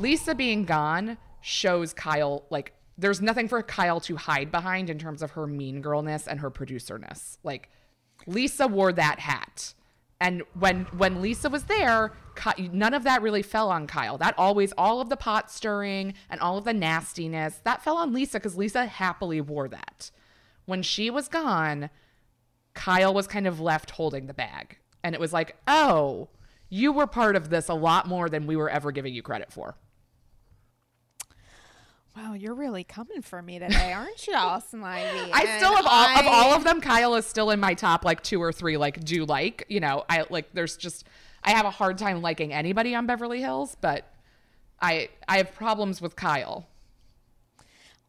Lisa being gone shows Kyle like there's nothing for Kyle to hide behind in terms of her mean girlness and her producerness. Like Lisa wore that hat. And when when Lisa was there, none of that really fell on Kyle. That always all of the pot stirring and all of the nastiness, that fell on Lisa cuz Lisa happily wore that. When she was gone, Kyle was kind of left holding the bag. And it was like, "Oh, you were part of this a lot more than we were ever giving you credit for." Wow, you're really coming for me today, aren't you, Austin Ivy? I still of all of all of them, Kyle is still in my top like two or three. Like, do like you know? I like. There's just I have a hard time liking anybody on Beverly Hills, but I I have problems with Kyle.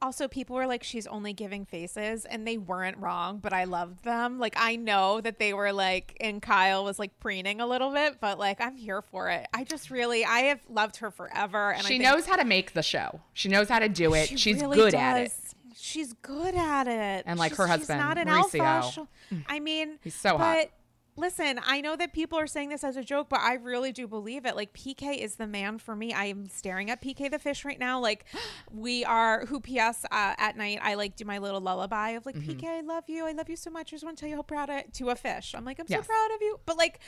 Also, people were like, she's only giving faces, and they weren't wrong, but I loved them. Like, I know that they were like, and Kyle was like preening a little bit, but like, I'm here for it. I just really, I have loved her forever. And I she knows how to make the show. She knows how to do it. she She's really good at it. She's good at it. And, like, She's- her she's husband, not an Mauricio. alpha. She'll- I mean, He's so hot. Listen, I know that people are saying this as a joke, but I really do believe it. Like PK is the man for me. I am staring at PK the fish right now. Like we are who PS uh, at night. I like do my little lullaby of like Mm-hmm. PK, I love you. I love you so much. I just want to tell you how proud I to a fish. I'm like I'm so Yes. proud of you. But like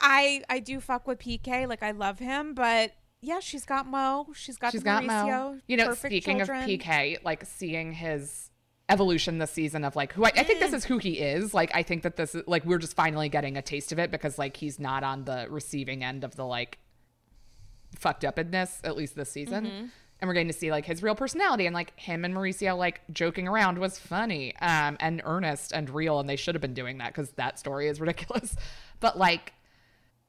I I do fuck with PK. Like I love him, but. Yeah, she's got Mo. She's got She's got Mauricio. Mo. You know, speaking children. of PK, like seeing his evolution this season of like who I, I think Mm. this is who he is. Like I think that this is like we're just finally getting a taste of it because like he's not on the receiving end of the like fucked upness at least this season. Mm-hmm. And we're getting to see like his real personality and like him and Mauricio like joking around was funny um and earnest and real and they should have been doing that because that story is ridiculous. But like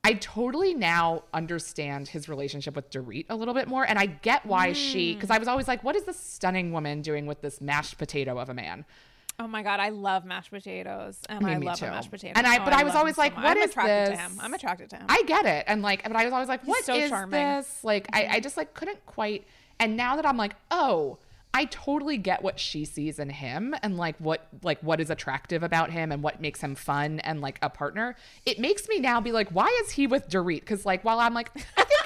I totally now understand his relationship with Dorit a little bit more. And I get why she, because I was always like, what is this stunning woman doing with this mashed potato of a man? Oh my god, I love mashed potatoes, and mean, I me love mashed potato. And I- Oh, but I was always like, much. what I'm is attracted this? to him. I'm attracted to him. I get it. And like, but I was always like, what is so charming. Mm-hmm. this? Like, I, I just like couldn't quite. And now that I'm like, oh, I totally get what she sees in him and like what like what is attractive about him and what makes him fun and like a partner. It makes me now be like, why is he with Dorit? Because like while I'm like, I think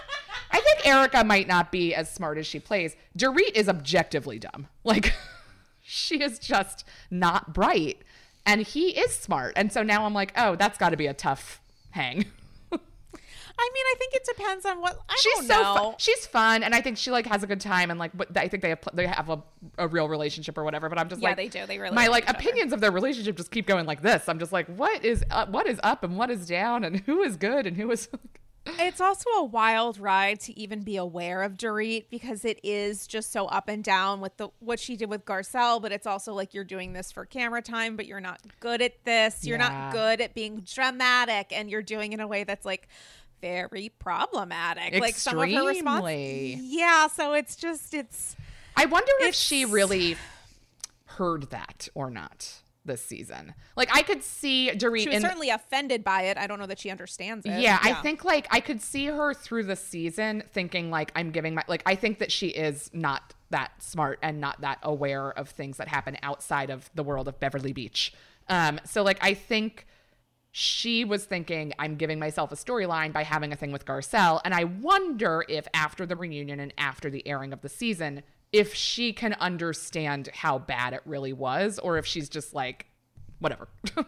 I think Erika might not be as smart as she plays. Dorit is objectively dumb. Like she is just not bright. And he is smart. And so now I'm like, oh, that's got to be a tough hang. I mean, I think it depends on what. I she's don't so fun. she's fun and i think she like has a good time and like i think they have they have a, a real relationship or whatever but i'm just Yeah, like they do. They really my like each other. opinions of their relationship just keep going like this i'm just like what is up, what is up and what is down and who is good and who is It's also a wild ride to even be aware of Dorit because it is just so up and down with the what she did with Garcelle, but it's also like you're doing this for camera time, but you're not good at this. You're Yeah. not good at being dramatic, and you're doing it in a way that's like very problematic. Like some of her response. Extremely. Yeah, so it's just it's i wonder if she really heard that or not this season like i could see Dorit she was in certainly offended by it. I don't know that she understands it. Yeah, I think like I could see her through the season thinking like I'm giving my like I think that she is not that smart and not that aware of things that happen outside of the world of Beverly Beach. Um so like I think she was thinking I'm giving myself a storyline by having a thing with Garcelle and I wonder if after the reunion and after the airing of the season if she can understand how bad it really was or if she's just like whatever.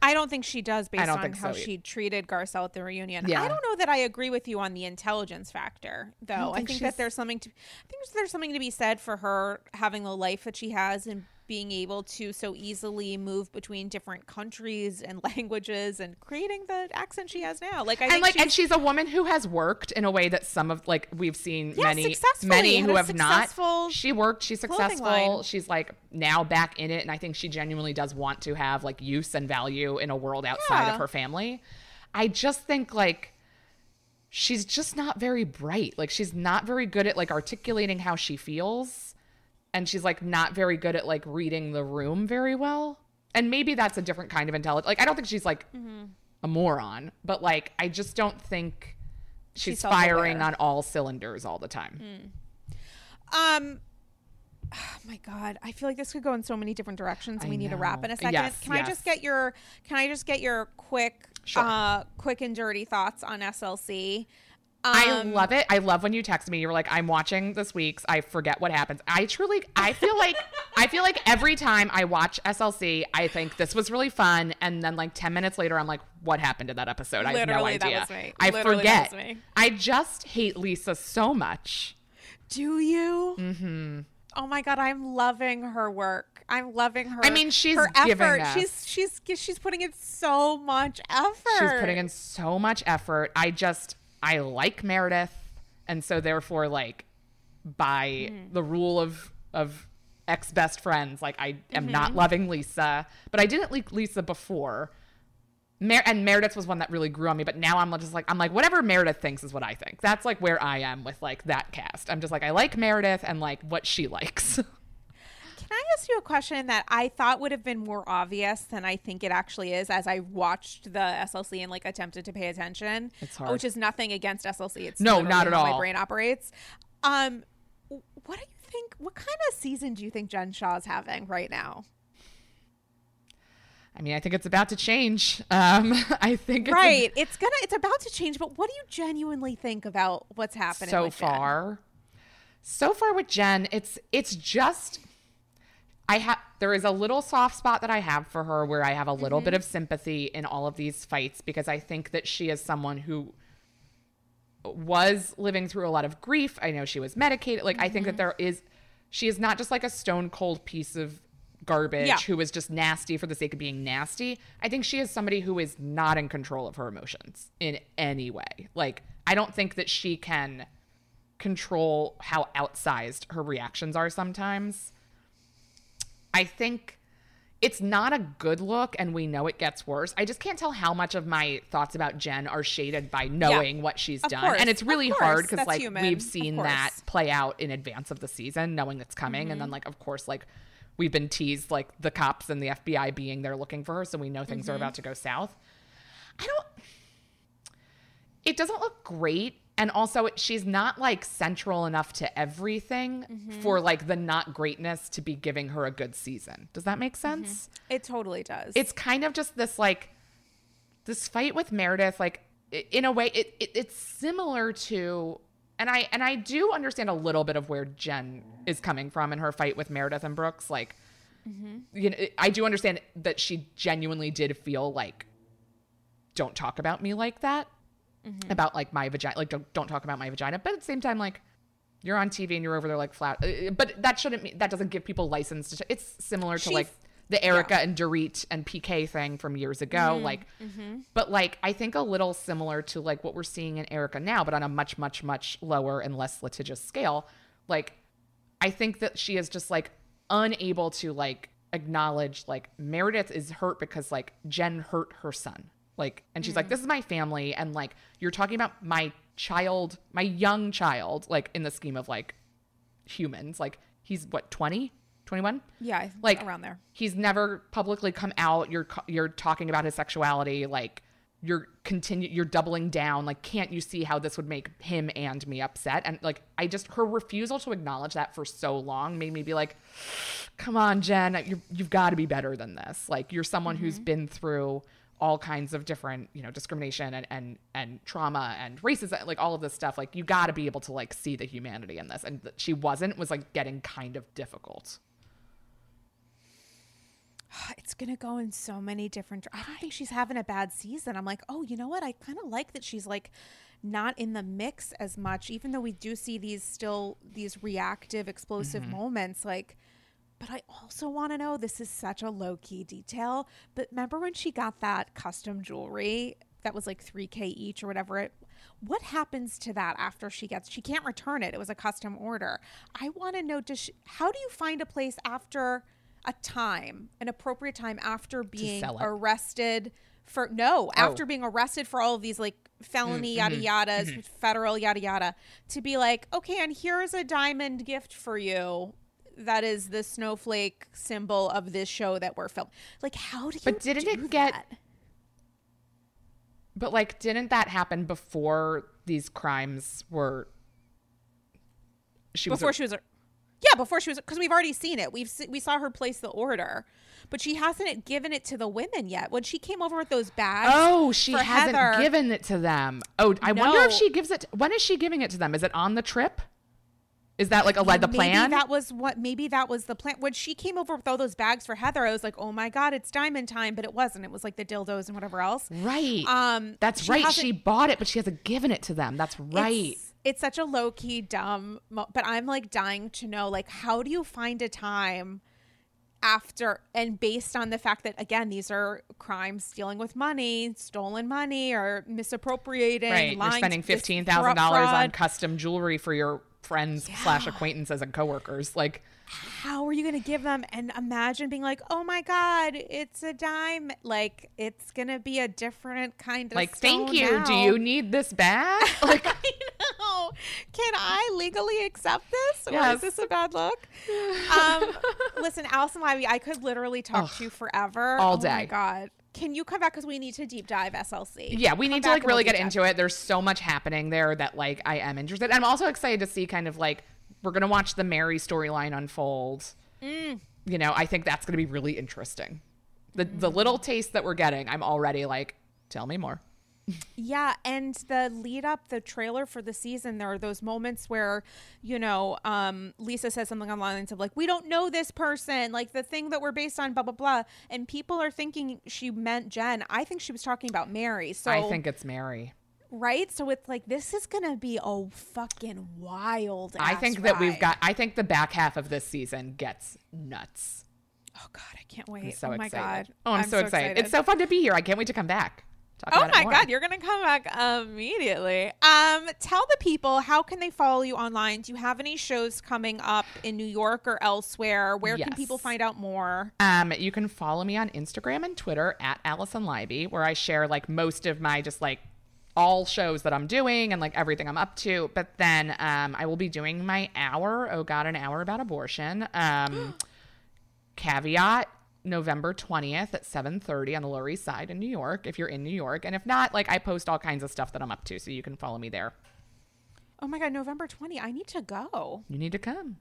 I don't think she does based on how so she treated Garcelle at the reunion. Yeah. I don't know that I agree with you on the intelligence factor, though. I think think, that there's something to I think there's something to be said for her having the life that she has and being able to so easily move between different countries and languages and creating the accent she has now. Like I and think like she's, and she's a woman who has worked in a way that some of like we've seen Yeah, many many who have not. she worked she's successful. she's like now back in it and i think she genuinely does want to have like use and value in a world outside Yeah. of her family. I just think like she's just not very bright. Like she's not very good at like articulating how she feels and she's like not very good at like reading the room very well and maybe that's a different kind of intelligence like i don't think she's like Mm-hmm. a moron but like i just don't think she's, She's firing on all cylinders all the time Um. Oh my god, I feel like this could go in so many different directions, and we need to wrap in a second. Yes, can I just get your Can I just get your quick, Sure. uh, quick and dirty thoughts on SLC? I Um, love it. I love when you text me. You're like, I'm watching this week's. I forget what happens. I truly, I feel like, I feel like every time I watch SLC, I think this was really fun, and then like ten minutes later, I'm like, what happened to that episode? I have no Literally, that idea. was me. I Literally, forget. I just hate Lisa so much. Do you? Mm-hmm. Oh my god, I'm loving her work. I'm loving her. I mean, she's her effort. us- She's she's she's putting in so much effort. She's putting in so much effort. I just, I like Meredith, and so therefore, like, by Mm. the rule of of ex best friends, like I am Mm-hmm. not loving Lisa, but I didn't like Lisa before. Mer- and Meredith was one that really grew on me, but now I'm just like I'm like whatever Meredith thinks is what I think. That's like where I am with like that cast. I'm just like I like Meredith and like what she likes. Can I ask you a question that I thought would have been more obvious than I think it actually is as I watched the SLC and like attempted to pay attention? It's hard. Which is nothing against SLC. It's No, not at how all. My brain operates. Um, what do you think what kind of season do you think Jen Shah's having right now? I mean, I think it's about to change. Um, I think it's a- right. it's gonna it's about to change, but what do you genuinely think about what's happening so with Jen? far. So far with Jen, it's it's just I have there is a little soft spot that I have for her where I have a little Mm-hmm. bit of sympathy in all of these fights because I think that she is someone who was living through a lot of grief. I know she was medicated. Like I think Mm-hmm. that there is she is not just like a stone cold piece of garbage Yeah. who is just nasty for the sake of being nasty. I think she is somebody who is not in control of her emotions in any way. Like I don't think that she can control how outsized her reactions are sometimes. I think it's not a good look and we know it gets worse. I just can't tell how much of my thoughts about Jen are shaded by knowing what she's done. course, and it's really course, hard because like human, we've seen. Mm-hmm. that play out in advance of the season, knowing it's coming. And then like of course like we've been teased like the cops and the FBI being there looking for her, so we know things Mm-hmm. are about to go south. I don't it doesn't look great and also she's not like central enough to everything Mm-hmm. for like the not greatness to be giving her a good season does that make Mm-hmm. sense It totally does. it's kind of just this like this fight with meredith like in a way it, it it's similar to and i and i do understand a little bit of where jen is coming from in her fight with meredith and brooks like you know i do understand that she genuinely did feel like don't talk about me like that Mm-hmm. about like my vagina like don't, don't talk about my vagina but at the same time like you're on tv and you're over there like flat uh, uh, but that shouldn't mean that doesn't give people license to it's similar to She- like the erika and dorit and pk thing from years ago mm-hmm, like mm-hmm. but like i think a little similar to like what we're seeing in erika now but on a much much much lower and less litigious scale like I think that she is just like unable to like acknowledge like Meredith is hurt because like Jen hurt her son. Like, and she's like, mm. this is my family. And like, you're talking about my child, my young child, like in the scheme of like humans. Like, he's what, 20, 21? yeah, like around there. He's never publicly come out. You're you're talking about his sexuality. Like you're continue. You're doubling down. Like can't you see how this would make him and me upset? And like I just her refusal to acknowledge that for so long made me be like, come on, Jen, you you've got to be better than this. Like you're someone who's mm-hmm. been through all kinds of different you know discrimination and and and trauma and racism like all of this stuff like you got to be able to like see the humanity in this and that she wasn't was like getting kind of difficult It's gonna go in so many different. I don't think she's having a bad season. I'm like, oh, you know what? I kind of like that she's like not in the mix as much, even though we do see these still these reactive, explosive mm-hmm. moments. Like, but I also want to know. This is such a low key detail. But remember when she got that custom jewelry that was like 3k each or whatever it what happens to that after she gets she can't return it it was a custom order i want to know does she, how do you find a place after a time an appropriate time after being arrested for no after being arrested for all of these like felony yada yadas federal yada yada to be like okay and here's a diamond gift for you that is the snowflake symbol of this show that we're filming like how do you But didn't it get- that? But like, didn't that happen before these crimes were? She was before she was A... yeah before she was because we've already seen it we've we saw her place the order but she hasn't given it to the women yet when she came over with those bags Oh, she hasn't Heather- given it to them. Oh, I wonder if she gives it. When is she giving it to them? Is it on the trip? Is that like a led the maybe plan? that was what maybe that was the plan when she came over with all those bags for heather i was like oh my god it's diamond time but it wasn't it was like the dildos and whatever else right. um That's she right. She bought it, but she hasn't given it to them. That's right. It's, it's such a low key dumb, mo- but I'm like dying to know like how do you find a time after and based on the fact that again these are crimes dealing with money, stolen money or misappropriating, right. You're spending fifteen thousand dollars on custom jewelry for your friends slash acquaintances and coworkers. Like, How are you going to give them and imagine being like, "Oh my god, it's a dime." Like it's going to be a different kind of like, thank you. Do you need this bag? Like, I know. Can I legally accept this, or is this a bad look? Um, listen, Alison Leiby, I could literally talk to you forever, all day. Oh my day. God, can you come back because we need to deep dive SLC? yeah, we Come need to like really get dive. into it. There's so much happening there that like I am interested. I'm also excited to see kind of like We're gonna watch the Mary storyline unfold. Mm. You know, I think that's gonna be really interesting. The the little taste that we're getting, I'm already like, tell me more. Yeah, and the lead up, the trailer for the season, there are those moments where, you know, um, Lisa says something on the lines of like, "We don't know this person," like the thing that we're based on, blah blah blah, and people are thinking she meant Jen. I think she was talking about Mary. So I think it's Mary. right. So it's like this is gonna be a fucking wild. I think that we've got. I think the back half of this season gets nuts. Oh God, I can't wait. I'm so oh my excited. God. Oh, I'm, so, excited. It's so fun to be here. I can't wait to come back. Talk Oh my god, you're gonna come back immediately. Um, tell the people how can they follow you online? Do you have any shows coming up in New York or elsewhere? Where can people find out more? Um, you can follow me on Instagram and Twitter at Alison Leiby, where I share like most of my just like all shows that I'm doing and like everything I'm up to. But then um, I will be doing my hour. Oh God, an hour about abortion. Um, caveat. November 20th at 7:30 on the Lower East Side in New York if you're in New York and if not like I post all kinds of stuff that I'm up to so you can follow me there. Oh my god, November 20. I need to go. You need to come.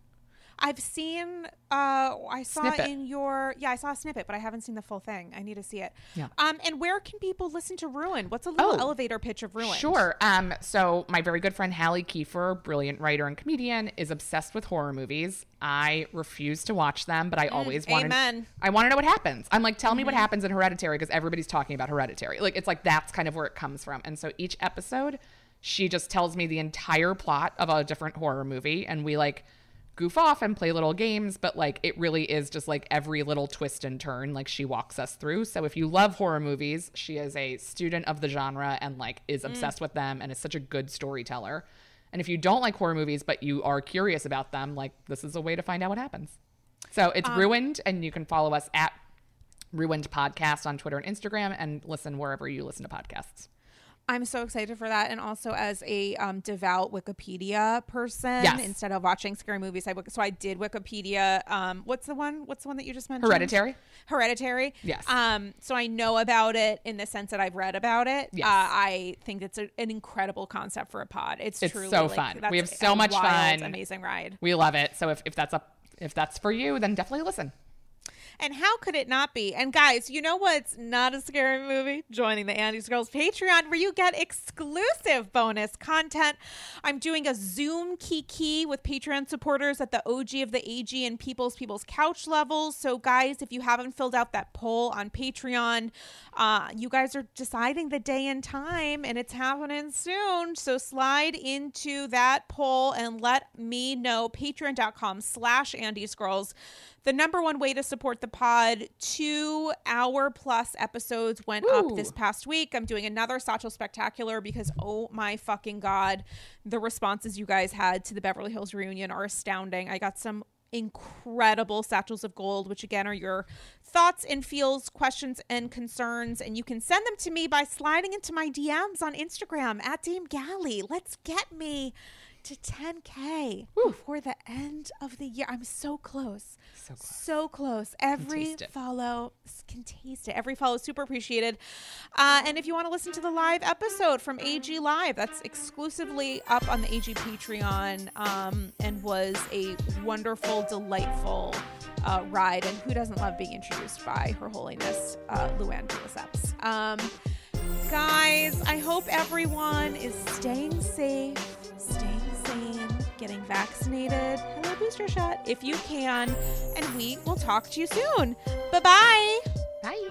I've seen uh I saw Snippet. in your yeah, I saw a snippet, but I haven't seen the full thing. I need to see it. Yeah. Um and where can people listen to Ruin? What's a little Oh, elevator pitch of Ruin? Sure. Um, so my very good friend Halle Kiefer, brilliant writer and comedian, is obsessed with horror movies. I refuse to watch them, but I always want Mm, amen. I want to know what happens. I'm like, tell me what happens in Hereditary because everybody's talking about Hereditary. Like it's like that's kind of where it comes from. And so each episode, she just tells me the entire plot of a different horror movie, and we like goof off and play little games, but like it really is just like every little twist and turn like she walks us through. So if you love horror movies, she is a student of the genre and like is mm. obsessed with them and is such a good storyteller. And if you don't like horror movies but you are curious about them, like this is a way to find out what happens. So it's um, ruined and you can follow us at ruined podcast on Twitter and Instagram and listen wherever you listen to podcasts. I'm so excited for that, and also as a um, devout Wikipedia person, Yes. instead of watching scary movies, I so I did Wikipedia. Um, what's the one? What's the one that you just mentioned? Hereditary? Hereditary. Yes. Um, so I know about it in the sense that I've read about it. Yes. Uh, I think it's a, an incredible concept for a pod. It's, It's truly so like, fun. We have so much wild, fun. amazing ride. We love it. So if, if that's up if that's for you, then definitely listen. And how could it not be? And guys, you know what's not a scary movie? Joining the Andy's Girls Patreon, where you get exclusive bonus content. I'm doing a Zoom kiki with Patreon supporters at the OG of the AG and People's People's Couch levels. So, guys, if you haven't filled out that poll on Patreon, uh, you guys are deciding the day and time, and it's happening soon. So slide into that poll and let me know. Patreon.com slash Andy's Girls the number one way to support the pod. Two hour plus episodes went up this past week. I'm doing another Satchel Spectacular because, oh my fucking God, the responses you guys had to the Beverly Hills reunion are astounding. I got some incredible satchels of gold, which again are your thoughts and feels, questions and concerns. And you can send them to me by sliding into my DMs on Instagram at Dame Galley. Let's get me to 10K before the end of the year. I'm so close. So close. So close. Every follow can taste it. Every follow is super appreciated. Uh, and if you want to listen to the live episode from AG Live, that's exclusively up on the AG Patreon um, and was a wonderful, delightful uh, ride. And who doesn't love being introduced by Her Holiness uh, Luann Lesseps? Um, guys, I hope everyone is staying safe, staying getting vaccinated, hello booster shot if you can. And we will talk to you soon. Bye-bye. Bye.